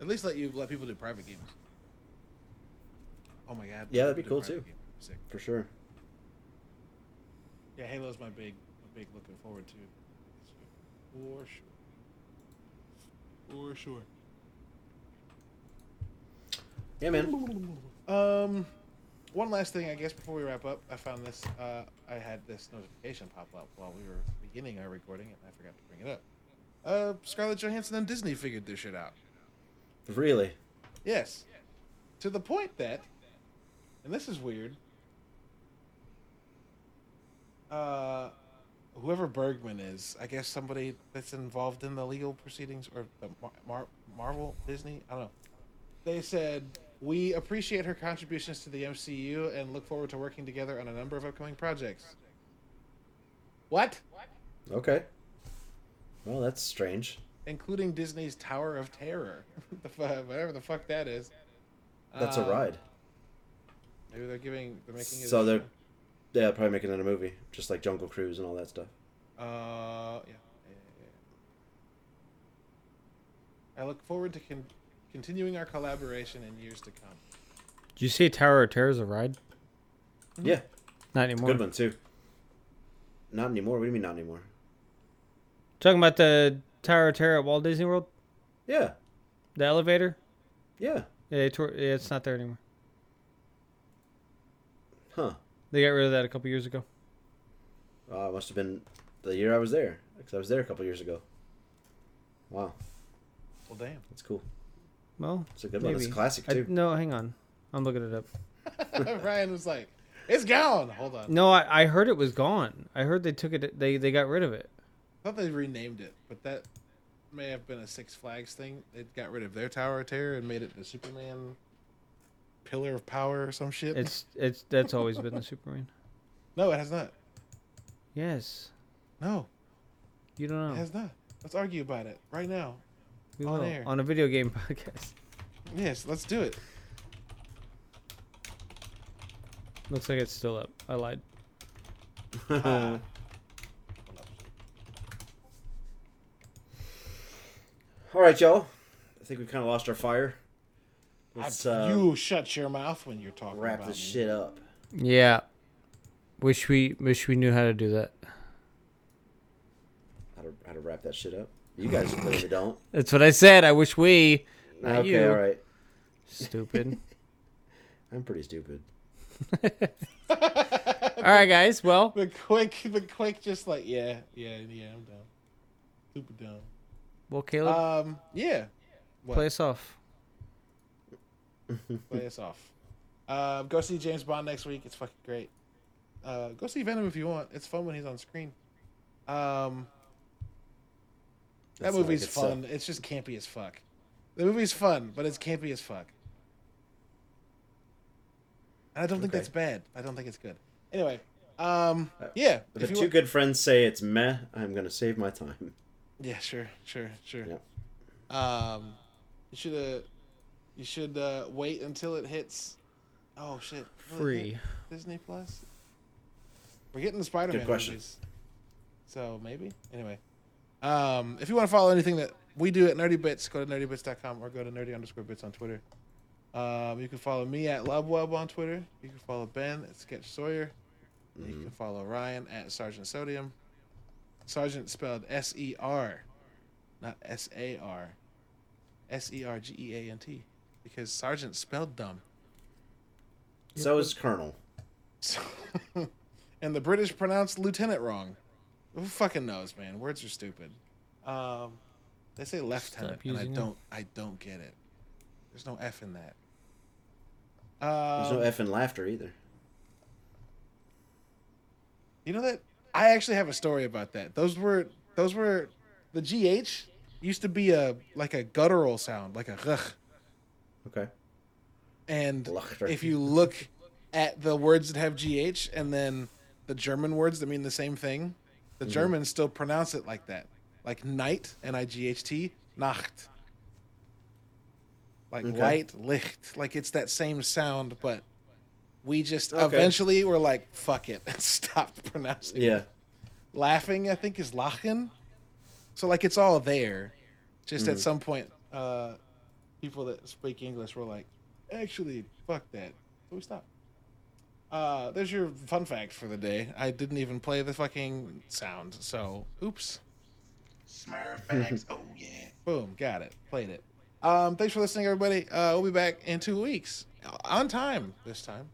At least let you let people do private games. Oh my god. Yeah, that'd be cool, too. For sure. Yeah, Halo's my big, my big looking forward to. For sure. For sure. Yeah, man. Um, one last thing, I guess, before we wrap up, I found this. Uh, I had this notification pop up while we were beginning our recording, and I forgot to bring it up. Uh, Scarlett Johansson and Disney figured this shit out. Really. Yes, to the point that, and this is weird. Uh, whoever Bergman is, I guess somebody that's involved in the legal proceedings or the Mar- Mar- Marvel Disney. I don't know. They said we appreciate her contributions to the MCU and look forward to working together on a number of upcoming projects. What? Okay. Well, that's strange. Including Disney's Tower of Terror, the fu- whatever the fuck that is. That's a Um, ride. Maybe they're giving, they're making it. So they're yeah probably making it a movie, just like Jungle Cruise and all that stuff. Uh, yeah. I look forward to con- continuing our collaboration in years to come. Did you say Tower of Terror is a ride? Yeah, Not anymore. good one too. Not anymore. What do you mean not anymore? Talking about the Tower of Terror at Walt Disney World, Yeah, the elevator. yeah. Yeah, they tore, yeah, it's not there anymore. Huh. They got rid of that a couple years ago. Uh, it must have been the year I was there, because I was there a couple years ago. Wow, Well, damn. that's cool. Well, It's a good one. It's a maybe. classic I, too. no, hang on. I'm looking it up. Ryan was like, "It's gone." Hold on. No, I, I heard it was gone. I heard they took it. They they got rid of it. I thought they renamed it, but that may have been a Six Flags thing. They got rid of their Tower of Terror and made it the Superman Pillar of Power or some shit. It's it's that's always been the Superman. no, it has not. Yes, No, you don't know. it know. has not. Let's argue about it right now. We on will air. on a video game podcast. Yes, let's do it. Looks like it's still up. I lied. Ah. All right, y'all. I think we kind of lost our fire. Let's I- uh, you shut your mouth when you're talking wrap about this me. shit up. Yeah. Wish we wish we knew how to do that. How to how to wrap that shit up? You guys clearly don't. That's what I said. I wish we. Not okay, you. all right. Stupid. I'm pretty stupid. All right, guys. Well, The quick, the quick, just like yeah, yeah, yeah. I'm dumb, super dumb. well, Caleb, Um, yeah. What? play us off. play us off. Uh, go see James Bond next week. It's fucking great. Uh, go see Venom if you want. It's fun when he's on screen. Um, that That's movie's like it's, fun. It's just campy as fuck. The movie's fun, but it's campy as fuck. And I don't think Okay. that's bad. I don't think it's good. Anyway, um, Uh, yeah. If If the two wa- good friends say it's meh, I'm gonna save my time. Yeah, sure, sure, sure. Yep. Um, you should uh, you should uh, wait until it hits. Oh shit! Will Free. Disney Plus. We're getting the Spider-Man Good question. movies, so maybe. Anyway, um, if you want to follow anything that we do at NerdyBits, go to nerdybits.com or go to nerdy underscore bits on Twitter. Um, you can follow me at LubWub on Twitter. You can follow Ben at Sketch Sawyer. You Mm-hmm. can follow Ryan at Sergeant Sodium. Sergeant spelled S E R, not S A R. S E R G E A N T. Because Sergeant spelled dumb. So is Colonel. So, and the British pronounced lieutenant wrong. Who fucking knows, man? Words are stupid. Um, they say lieutenant, and I don't. I don't get it. There's no F in that. There's Um, no F in laughter either. You know that I actually have a story about that. Those were those were the GH used to be a like a guttural sound, like a ugh. Okay. And Lacher. if you look at the words that have GH and then the German words that mean the same thing, the Germans still pronounce it like that. Like night, N I G H T, Nacht. Like Okay. light, licht. Like it's that same sound, but we just Okay. eventually were like, fuck it, and stopped pronouncing it Yeah. laughing i think is lachen so like it's all there just Mm. at some point uh people that speak english were like actually fuck that so we stopped uh there's your fun fact for the day. I didn't even play the fucking sound so oops. Smurfax, oh yeah. boom got it played it. Um thanks for listening everybody. Uh we'll be back in two weeks. On time this time.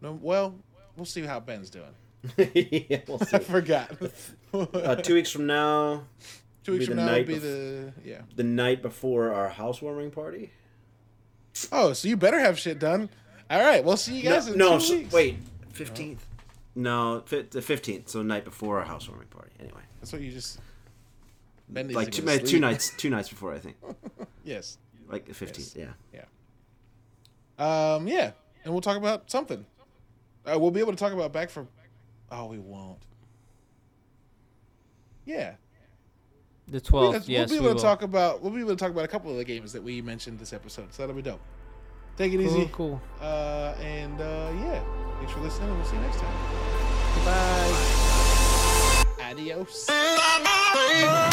No well we'll see how ben's doing. Yeah, we'll see. i forgot. Uh, two weeks from now, two weeks be from the now will night be bef- the yeah. the night before our housewarming party. Oh, so you better have shit done. All right, we'll see you guys no, in no two so- weeks. wait, fifteenth. No, the fifteenth. So night before our housewarming party. Anyway, That's what you just. Ben needs like two, go two nights, two nights before I think. Yes. Like the fifteenth. Yeah. Yeah. Um. Yeah, and we'll talk about something. Uh, we'll be able to talk about back for. Oh, we won't. Yeah. The We'll, twelfth. we'll yes, be we able to will. talk about we'll be able to talk about a couple of the games that we mentioned this episode. So that'll be dope. Take it Cool, easy. cool. Uh, and uh, yeah, thanks for listening. and We'll see you next time. Goodbye. Adios. Bye.